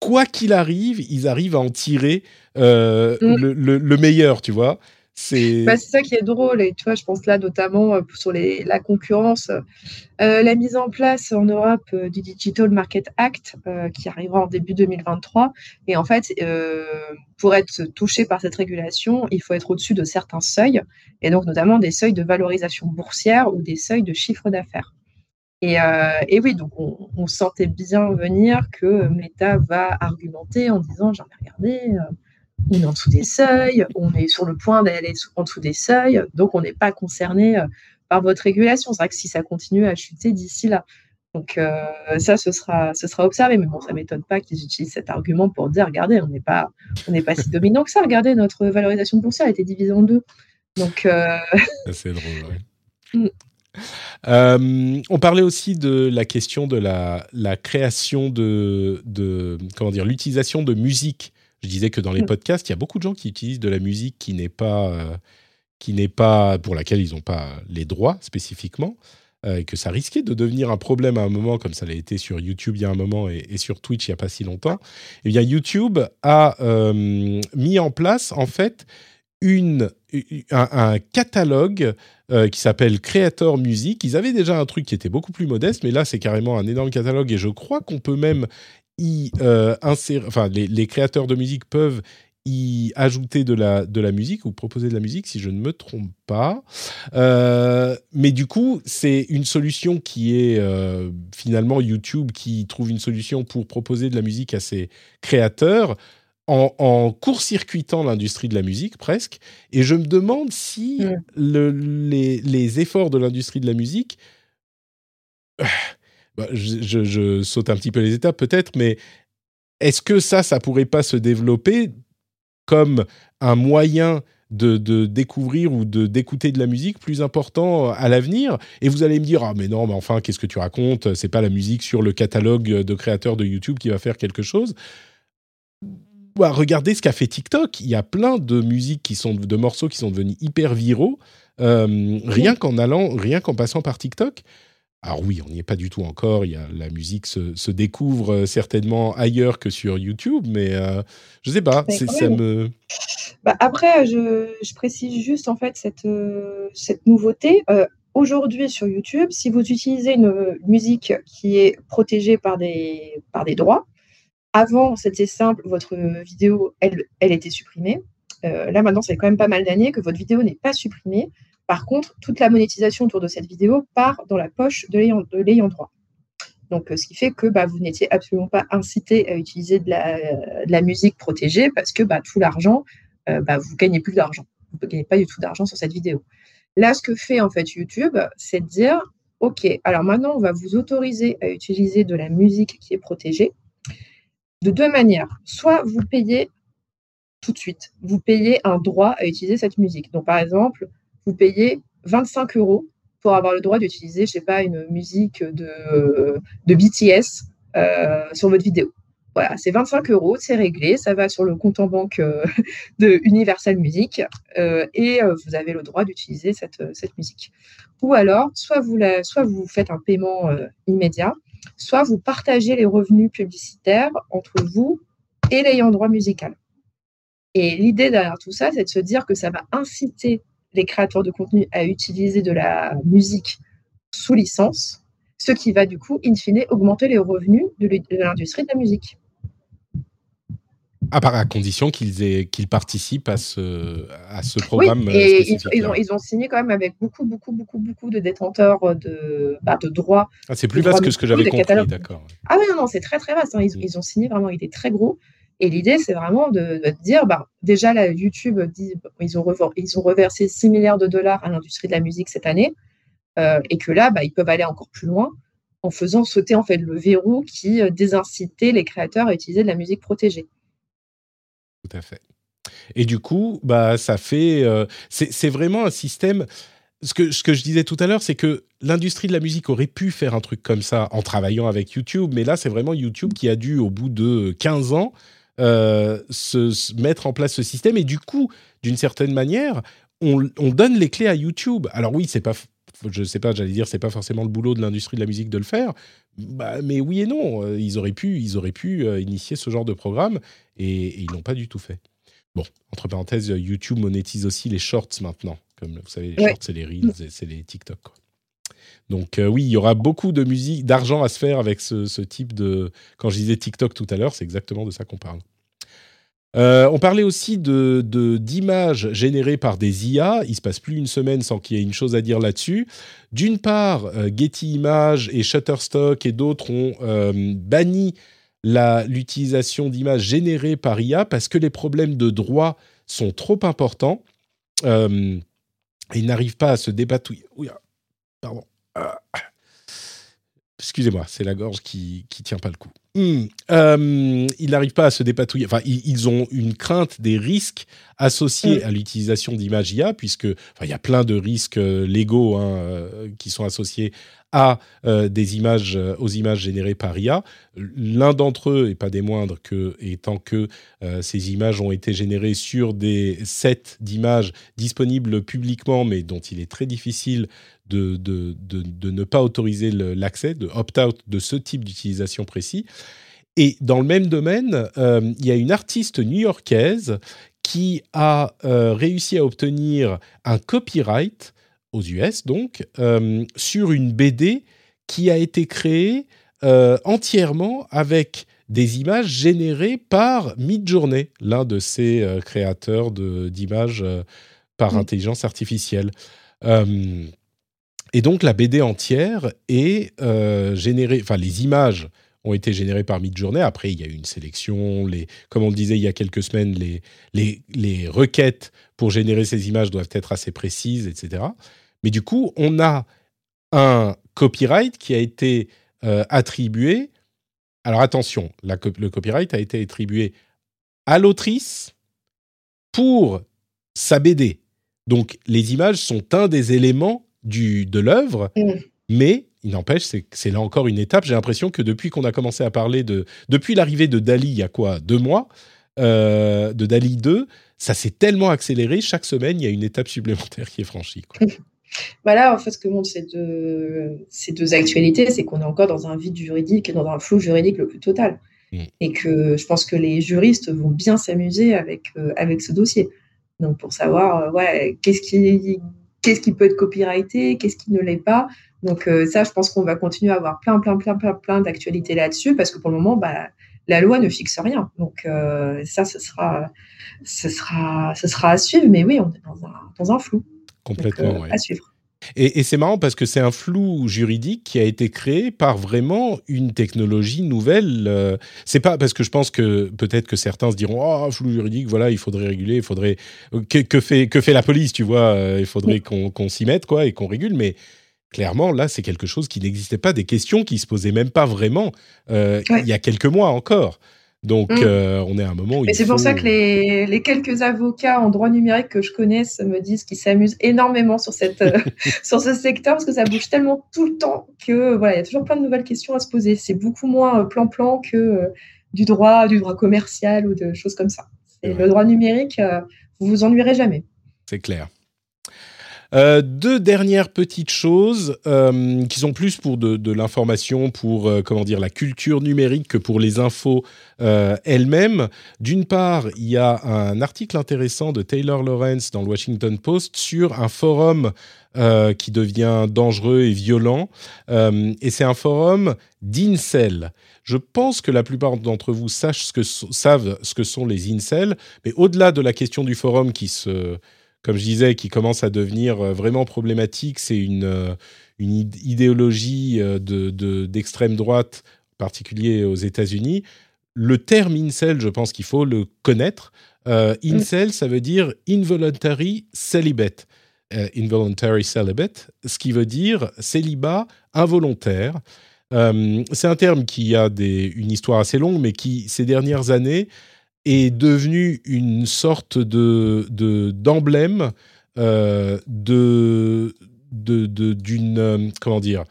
quoi qu'il arrive, ils arrivent à en tirer mm. le, le, meilleur, tu vois C'est bah, c'est ça qui est drôle. Et tu je pense là notamment euh, sur la concurrence, euh, la mise en place en Europe euh, du Digital Market Act qui arrivera en début 2023. Et en fait, pour être touché par cette régulation, il faut être au-dessus de certains seuils, et donc notamment des seuils de valorisation boursière ou des seuils de chiffre d'affaires. Et, et, oui, donc on, on, sentait bien venir que Meta va argumenter en disant, j'en ai regardé on est en dessous des seuils, on est sur le point d'aller en dessous des seuils, donc on n'est pas concerné euh, par votre régulation. C'est vrai que si ça continue à chuter d'ici là, donc euh, ça, ce sera, ce sera observé. Mais bon, ça m'étonne pas qu'ils utilisent cet argument pour dire, regardez, on n'est pas, on n'est pas si dominant que ça. Regardez, notre valorisation boursière a été divisée en deux. Donc euh, c'est drôle. Mm. on parlait aussi de la question de la, la création de, de comment dire l'utilisation de musique je disais que dans les mm. podcasts, il y a beaucoup de gens qui utilisent de la musique qui n'est pas, euh, qui n'est pas pour laquelle ils n'ont pas les droits spécifiquement, euh, et que ça risquait de devenir un problème à un moment, comme ça l'a été sur YouTube il y a un moment et, sur Twitch il n'y a pas si longtemps. Et eh bien YouTube a euh, mis en place en fait une, un, catalogue qui s'appelle Creator Music. Ils avaient déjà un truc qui était beaucoup plus modeste, mais là c'est carrément un énorme catalogue et je crois qu'on peut même y euh, enfin, les, créateurs de musique peuvent y ajouter de la, de la musique ou proposer de la musique, si je ne me trompe pas. Euh, mais du coup, c'est une solution qui est euh, finalement YouTube qui trouve une solution pour proposer de la musique à ses créateurs en, en court-circuitant l'industrie de la musique presque. Et je me demande si le, les, les, efforts de l'industrie de la musique bah, je, saute un petit peu les étapes peut-être, mais est-ce que ça, ça pourrait pas se développer comme un moyen de, découvrir ou de d'écouter de la musique plus important à l'avenir? Et vous allez me dire ah mais non mais enfin qu'est-ce que tu racontes? C'est pas la musique sur le catalogue de créateurs de YouTube qui va faire quelque chose. Bah, regardez ce qu'a fait TikTok. Il y a plein de musiques qui sont de morceaux qui sont devenus hyper viraux euh, rien qu'en allant, rien qu'en passant par TikTok. Alors oui, on n'y est pas du tout encore. Il y a, la musique se, découvre euh, certainement ailleurs que sur YouTube, mais euh, je ne sais pas. ça me. Bah, après, je, précise juste en fait cette, euh, cette nouveauté. Aujourd'hui sur YouTube, si vous utilisez une musique qui est protégée par des, par des droits, avant c'était simple, votre vidéo elle, elle était supprimée. là maintenant, c'est quand même pas mal d'années que votre vidéo n'est pas supprimée. Par contre, toute la monétisation autour de cette vidéo part dans la poche de l'ayant droit. Donc, euh, ce qui fait que bah, vous n'étiez absolument pas incité à utiliser de la, musique protégée parce que bah, tout l'argent, euh, bah, vous ne gagnez plus d'argent. Vous ne gagnez pas du tout d'argent sur cette vidéo. Là, ce que fait en fait YouTube, c'est de dire OK, alors maintenant, on va vous autoriser à utiliser de la musique qui est protégée de deux manières. Soit vous payez tout de suite, vous payez un droit à utiliser cette musique. Donc, par exemple, vous payez 25 euros pour avoir le droit d'utiliser, je sais pas, une musique de, de BTS euh, sur votre vidéo. Voilà, c'est 25 euros, c'est réglé, ça va sur le compte en banque euh, de Universal Music euh, et vous avez le droit d'utiliser cette, cette, musique. Ou alors, soit vous, la, soit vous faites un paiement immédiat, soit vous partagez les revenus publicitaires entre vous et l'ayant droit musical. Et l'idée derrière tout ça, c'est de se dire que ça va inciter les créateurs de contenu à utiliser de la musique sous licence, ce qui va du coup, in fine, augmenter les revenus de l'industrie de la musique. À part à condition qu'ils qu'ils participent à ce, à ce programme. Oui, et ils, ont, ils, ont, signé quand même avec beaucoup, beaucoup, beaucoup, beaucoup de détenteurs de, bah, de droits. Ah, c'est plus vaste que ce que j'avais compris, d'accord. Ah oui, non, non, c'est très, très vaste. Hein. Ils, mm. ils, ont signé vraiment, il était très gros. Et l'idée, c'est vraiment de, dire, bah, déjà, YouTube, dit, ils, ont ils ont reversé 6 milliards de dollars à l'industrie de la musique cette année, euh, et que là, bah, ils peuvent aller encore plus loin en faisant sauter en fait le verrou qui euh, désincitait les créateurs à utiliser de la musique protégée. Tout à fait. Et du coup, bah, ça fait, euh, c'est vraiment un système. Ce que je disais tout à l'heure, c'est que l'industrie de la musique aurait pu faire un truc comme ça en travaillant avec YouTube, mais là, c'est vraiment YouTube qui a dû, au bout de 15 ans, euh, se, mettre en place ce système. Et du coup, d'une certaine manière, on, donne les clés à YouTube. Alors oui, c'est pas, je sais pas, j'allais dire, c'est pas forcément le boulot de l'industrie de la musique de le faire. Bah, mais oui et non, euh, ils auraient pu, ils auraient pu euh, initier ce genre de programme et, ils l'ont pas du tout fait. Bon, entre parenthèses, YouTube monétise aussi les shorts maintenant. Comme vous savez, les shorts, c'est les reels et c'est les TikTok. Donc oui, il y aura beaucoup de musique, d'argent à se faire avec ce, type de. Quand je disais TikTok tout à l'heure, c'est exactement de ça qu'on parle. on parlait aussi de d'images générées par des IA. Il se passe plus une semaine sans qu'il y ait une chose à dire là-dessus. D'une part, Getty Images et Shutterstock et d'autres ont banni l'utilisation d'images générées par IA parce que les problèmes de droit sont trop importants. Euh, ils n'arrivent pas à se dépatouiller. pardon. Excusez-moi, c'est la gorge qui ne tient pas le coup. Hmm. Euh, ils n'arrivent pas à se dépatouiller. Enfin, ils, ont une crainte des risques associés hmm. à l'utilisation d'images IA, puisque il y a plein de risques euh, légaux hein, euh, qui sont associés à des images, aux images générées par IA. L'un d'entre eux, et pas des moindres, que, étant que ces images ont été générées sur des sets d'images disponibles publiquement, mais dont il est très difficile de, de, de, ne pas autoriser l'accès, de opt-out de ce type d'utilisation précis. Et dans le même domaine, euh, il y a une artiste new-yorkaise qui a euh, réussi à obtenir un copyright aux US, donc, euh, sur une BD qui a été créée entièrement avec des images générées par Midjourney, l'un de ces créateurs d'images par intelligence artificielle. Et donc la BD entière est euh, générée, enfin les images ont été générées par Midjourney. Après, il y a eu une sélection. Les, comme on le disait il y a quelques semaines, les, les, les requêtes pour générer ces images doivent être assez précises, etc. Mais du coup, on a un copyright qui a été euh, attribué. Alors attention, la, le copyright a été attribué à l'autrice pour sa BD. Donc les images sont un des éléments du, de l'œuvre, mm. mais il n'empêche, c'est là encore une étape. J'ai l'impression que depuis qu'on a commencé à parler de. Depuis l'arrivée de Dali, il y a quoi Deux mois euh, De Dali 2, ça s'est tellement accéléré. Chaque semaine, il y a une étape supplémentaire qui est franchie. Voilà, en fait, ce que montrent ces deux, ces deux actualités, c'est qu'on est encore dans un vide juridique et dans un flou juridique le plus total. Et que je pense que les juristes vont bien s'amuser avec, euh, avec ce dossier. Donc, pour savoir, euh, ouais, qu'est-ce qui qu'est-ce qui peut être copyrighté, qu'est-ce qui ne l'est pas. Donc euh, ça, je pense qu'on va continuer à avoir plein, plein, plein, plein, plein d'actualités là-dessus parce que pour le moment, bah, la loi ne fixe rien. Donc euh, ça, ce sera, ce sera, ce sera à suivre. Mais oui, on est dans un, dans un flou. Complètement, euh, À suivre. Et, c'est marrant parce que c'est un flou juridique qui a été créé par vraiment une technologie nouvelle. Euh, c'est pas parce que je pense que peut-être que certains se diront oh flou juridique, voilà, il faudrait réguler, il faudrait que, fait que fait la police, tu vois, euh, il faudrait qu'on s'y mette quoi et qu'on régule, mais clairement, là, c'est quelque chose qui n'existait pas, des questions qui se posaient même pas vraiment euh, il y a quelques mois encore. Donc, mm. euh, on est à un moment où. Et c'est pour ça que les, les, quelques avocats en droit numérique que je connaisse me disent qu'ils s'amusent énormément sur, cette, euh, sur ce secteur parce que ça bouge tellement tout le temps que voilà, il y a toujours plein de nouvelles questions à se poser. C'est beaucoup moins euh, plan-plan que du droit, du droit commercial ou de choses comme ça. Et le droit numérique, vous vous ennuierez jamais. C'est clair. Euh, deux dernières petites choses euh, qui sont plus pour de, l'information, pour euh, comment dire la culture numérique que pour les infos elles-mêmes. D'une part, il y a un article intéressant de Taylor Lawrence dans le Washington Post sur un forum qui devient dangereux et violent. et c'est un forum d'incel. Je pense que la plupart d'entre vous sachent ce que, savent ce que sont les incels, mais au-delà de la question du forum qui se comme je disais, qui commence à devenir euh, vraiment problématique. C'est une, euh, une idéologie euh, d'extrême de, droite, en particulier aux États-Unis. Le terme incel, je pense qu'il faut le connaître. incel, ça veut dire involuntary celibate. involuntary celibate, ce qui veut dire célibat involontaire. c'est un terme qui a des, une histoire assez longue, mais qui, ces dernières années, est devenu une sorte de d'emblème euh, de d'une euh, comment dire?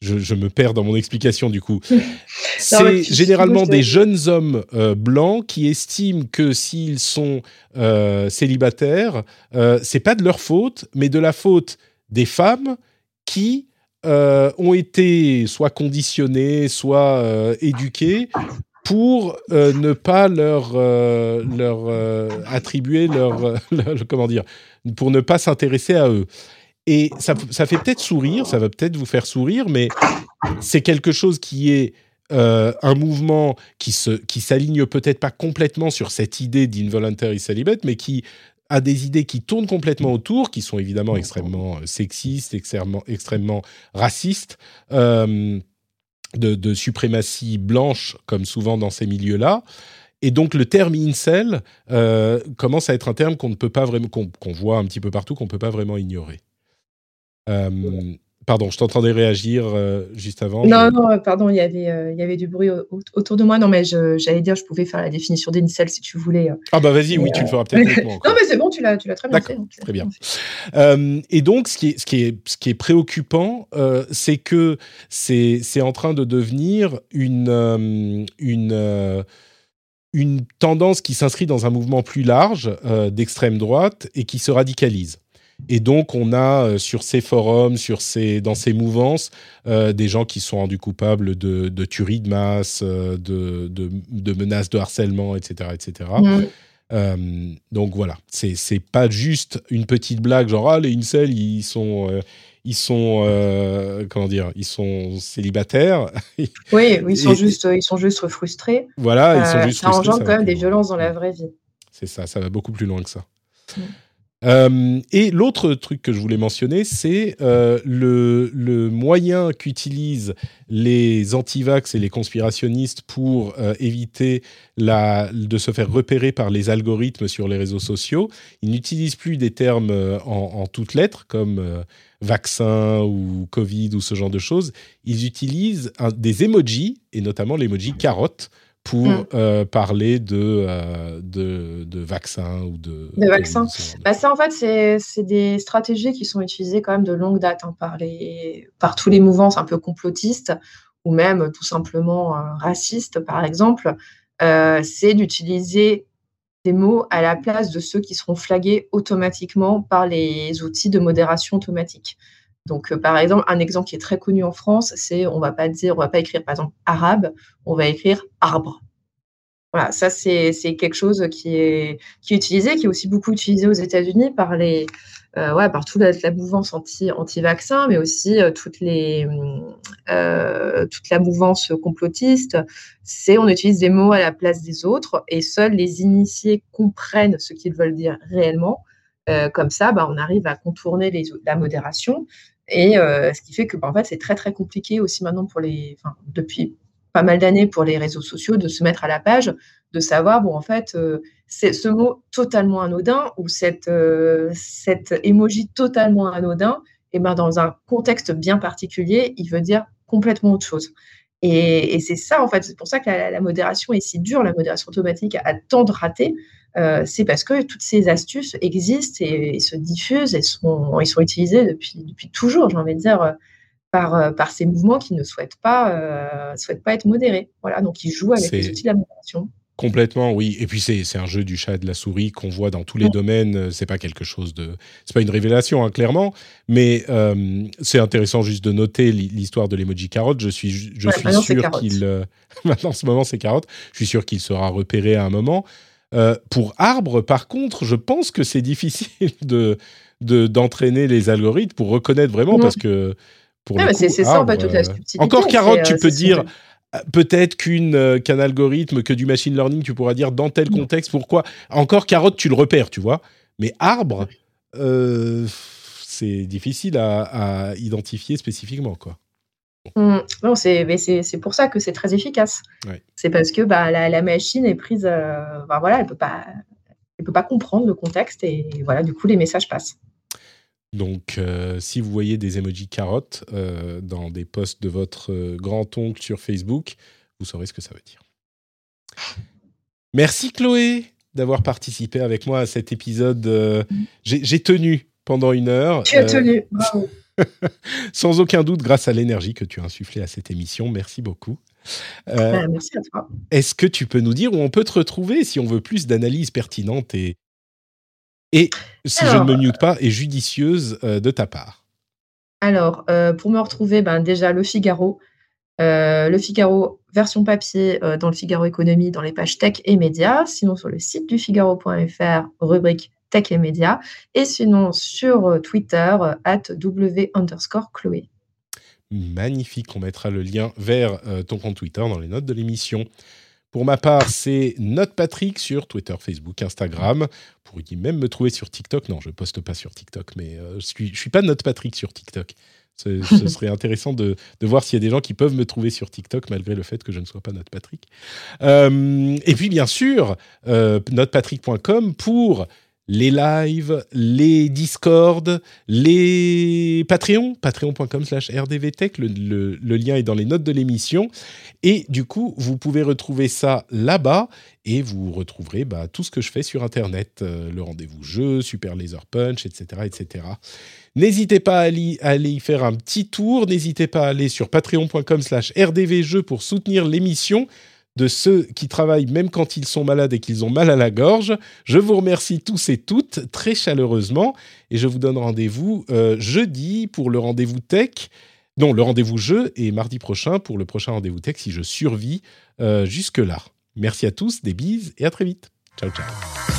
Je, me perds dans mon explication du coup. C'est généralement des jeunes hommes euh, blancs qui estiment que s'ils sont célibataires, c'est pas de leur faute, mais de la faute des femmes qui ont été soit conditionnées, soit éduquées pour euh, ne pas leur, euh, leur euh, attribuer leur, comment dire, pour ne pas s'intéresser à eux. Et ça, ça fait peut-être sourire, ça va peut-être vous faire sourire, mais c'est quelque chose qui est un mouvement qui se qui s'aligne peut-être pas complètement sur cette idée d'involuntary celibate, mais qui a des idées qui tournent complètement autour, qui sont évidemment extrêmement sexistes, extrêmement, extrêmement racistes. De, suprématie blanche, comme souvent dans ces milieux-là. Et donc le terme incel euh, commence à être un terme qu'on ne peut pas vraiment, qu'on voit un petit peu partout, qu'on ne peut pas vraiment ignorer. Euh, Pardon, je t'entendais réagir euh, juste avant. Non, non, euh, pardon, il y avait, euh, il y avait du bruit autour de moi. Non, mais j'allais dire, je pouvais faire la définition d'incel si tu voulais. Ah bah vas-y, oui, tu le feras peut-être non, mais c'est bon, tu l'as, tu l'as très bien fait. Très bien. et donc, ce qui est, ce qui est, ce qui est préoccupant, c'est que c'est, c'est en train de devenir une, une une tendance qui s'inscrit dans un mouvement plus large d'extrême droite et qui se radicalise. Et donc, on a euh, sur ces forums, sur ces, dans ces mouvances, euh, des gens qui sont rendus coupables de, de tueries de masse, euh, de, de, menaces de harcèlement, etc. etc. Mmh. donc voilà, c'est pas juste une petite blague genre ah les incels ils sont ils sont comment dire ils sont célibataires. oui, ils sont juste ils sont juste frustrés. Voilà, ils sont juste ça engendre quand même des violences dans la vraie vie. C'est ça, ça va beaucoup plus loin que ça. Mmh. Euh, et l'autre truc que je voulais mentionner, c'est euh, le, moyen qu'utilisent les antivax et les conspirationnistes pour euh, éviter de se faire repérer par les algorithmes sur les réseaux sociaux. Ils n'utilisent plus des termes en toutes lettres comme vaccin ou Covid ou ce genre de choses. Ils utilisent des emojis, et notamment l'emoji carotte, pour mm. euh, parler de, euh, de, de, vaccins ou de... De vaccins. Bah, ça, en fait, c'est des stratégies qui sont utilisées quand même de longue date hein, par, les, par tous les mouvances un peu complotistes ou même tout simplement euh, racistes, par exemple. c'est d'utiliser des mots à la place de ceux qui seront flagués automatiquement par les outils de modération automatique. Donc, par exemple, un exemple qui est très connu en France, c'est on va pas dire, on va pas écrire par exemple arabe, on va écrire arbre. Voilà, ça c'est quelque chose qui est, qui est utilisé, qui est aussi beaucoup utilisé aux États-Unis par les, euh, ouais, par toute la, mouvance anti, anti-vaccin, mais aussi euh, toutes les, euh, toute la mouvance complotiste. C'est on utilise des mots à la place des autres et seuls les initiés comprennent ce qu'ils veulent dire réellement. Comme ça, bah, on arrive à contourner la modération. Et ce qui fait que, bah, en fait, c'est très très compliqué aussi maintenant pour les, depuis pas mal d'années pour les réseaux sociaux de se mettre à la page, de savoir, bon, en fait, euh, c'est ce mot totalement anodin ou cette, euh, cette emoji totalement anodin, et eh ben, dans un contexte bien particulier, il veut dire complètement autre chose. Et, c'est ça, en fait, c'est pour ça que la, modération est si dure, la modération automatique a tant de ratés. Euh, c'est parce que toutes ces astuces existent et, se diffusent et sont, utilisés depuis, depuis toujours, j'ai envie de dire par, euh, par ces mouvements qui ne souhaitent pas, euh, souhaitent pas être modérés. Voilà, donc ils jouent avec les outils de la modération. Complètement, oui. Et puis c'est un jeu du chat et de la souris qu'on voit dans tous les domaines. Euh, c'est pas quelque chose de, c'est pas une révélation hein, clairement, mais c'est intéressant juste de noter l'histoire de l'emoji carotte. Je suis, je suis sûr qu'il, maintenant en ce moment c'est carotte. Je suis sûr qu'il sera repéré à un moment. Pour arbre, par contre, je pense que c'est difficile de d'entraîner les algorithmes pour reconnaître vraiment parce que ah, c'est ça, en fait, toute la Encore carotte, tu euh, peux dire euh, peut-être qu'une euh, qu'un algorithme, que du machine learning, tu pourras dire dans tel contexte, pourquoi. Encore carotte, tu le repères, tu vois. Mais arbre, c'est difficile à, identifier spécifiquement, quoi. Mmh. Non, c'est pour ça que c'est très efficace. C'est parce que bah, la, machine est prise, bah, voilà, elle peut pas, elle peut pas comprendre le contexte et voilà, du coup les messages passent. Donc, euh, si vous voyez des emojis carottes euh, dans des posts de votre euh, grand-oncle sur Facebook, vous saurez ce que ça veut dire. Merci Chloé d'avoir participé avec moi à cet épisode. J'ai tenu pendant une heure. Tu as tenu, bravo. Sans aucun doute, grâce à l'énergie que tu as insufflée à cette émission. Merci beaucoup. Bah, merci à toi. Est-ce que tu peux nous dire où on peut te retrouver si on veut plus d'analyse pertinente et et, si je ne me mute pas, est judicieuse euh, de ta part? Alors, euh, pour me retrouver, ben, déjà Le Figaro. Euh, le Figaro version papier dans le Figaro Économie, dans les pages tech et médias, sinon sur le site du Figaro.fr, rubrique tech et médias, et sinon sur Twitter, at W underscore Chloé. Magnifique, on mettra le lien vers ton compte Twitter dans les notes de l'émission. Pour ma part, c'est Note Patrick sur Twitter, Facebook, Instagram. Vous pourriez même me trouver sur TikTok. Non, je ne poste pas sur TikTok, mais euh, je ne suis, je suis pas Note Patrick sur TikTok. Ce, serait intéressant de, de voir s'il y a des gens qui peuvent me trouver sur TikTok malgré le fait que je ne sois pas Note Patrick. Euh, et puis, bien sûr, euh, notepatrick.com pour les lives, les Discord, les Patreon, patreon.com slash rdvtech, le, le, lien est dans les notes de l'émission. Et du coup, vous pouvez retrouver ça là-bas et vous retrouverez bah, tout ce que je fais sur Internet, euh, le rendez-vous jeu, Super Laser Punch, etc. etc. N'hésitez pas à aller, y faire un petit tour, n'hésitez pas à aller sur patreon.com slash rdvjeux pour soutenir l'émission de ceux qui travaillent même quand ils sont malades et qu'ils ont mal à la gorge. Je vous remercie tous et toutes très chaleureusement et je vous donne rendez-vous euh, jeudi pour le rendez-vous tech. Non, le rendez-vous jeu et mardi prochain pour le prochain rendez-vous tech si je survis euh, jusque-là. Merci à tous, des bises et à très vite. Ciao, ciao.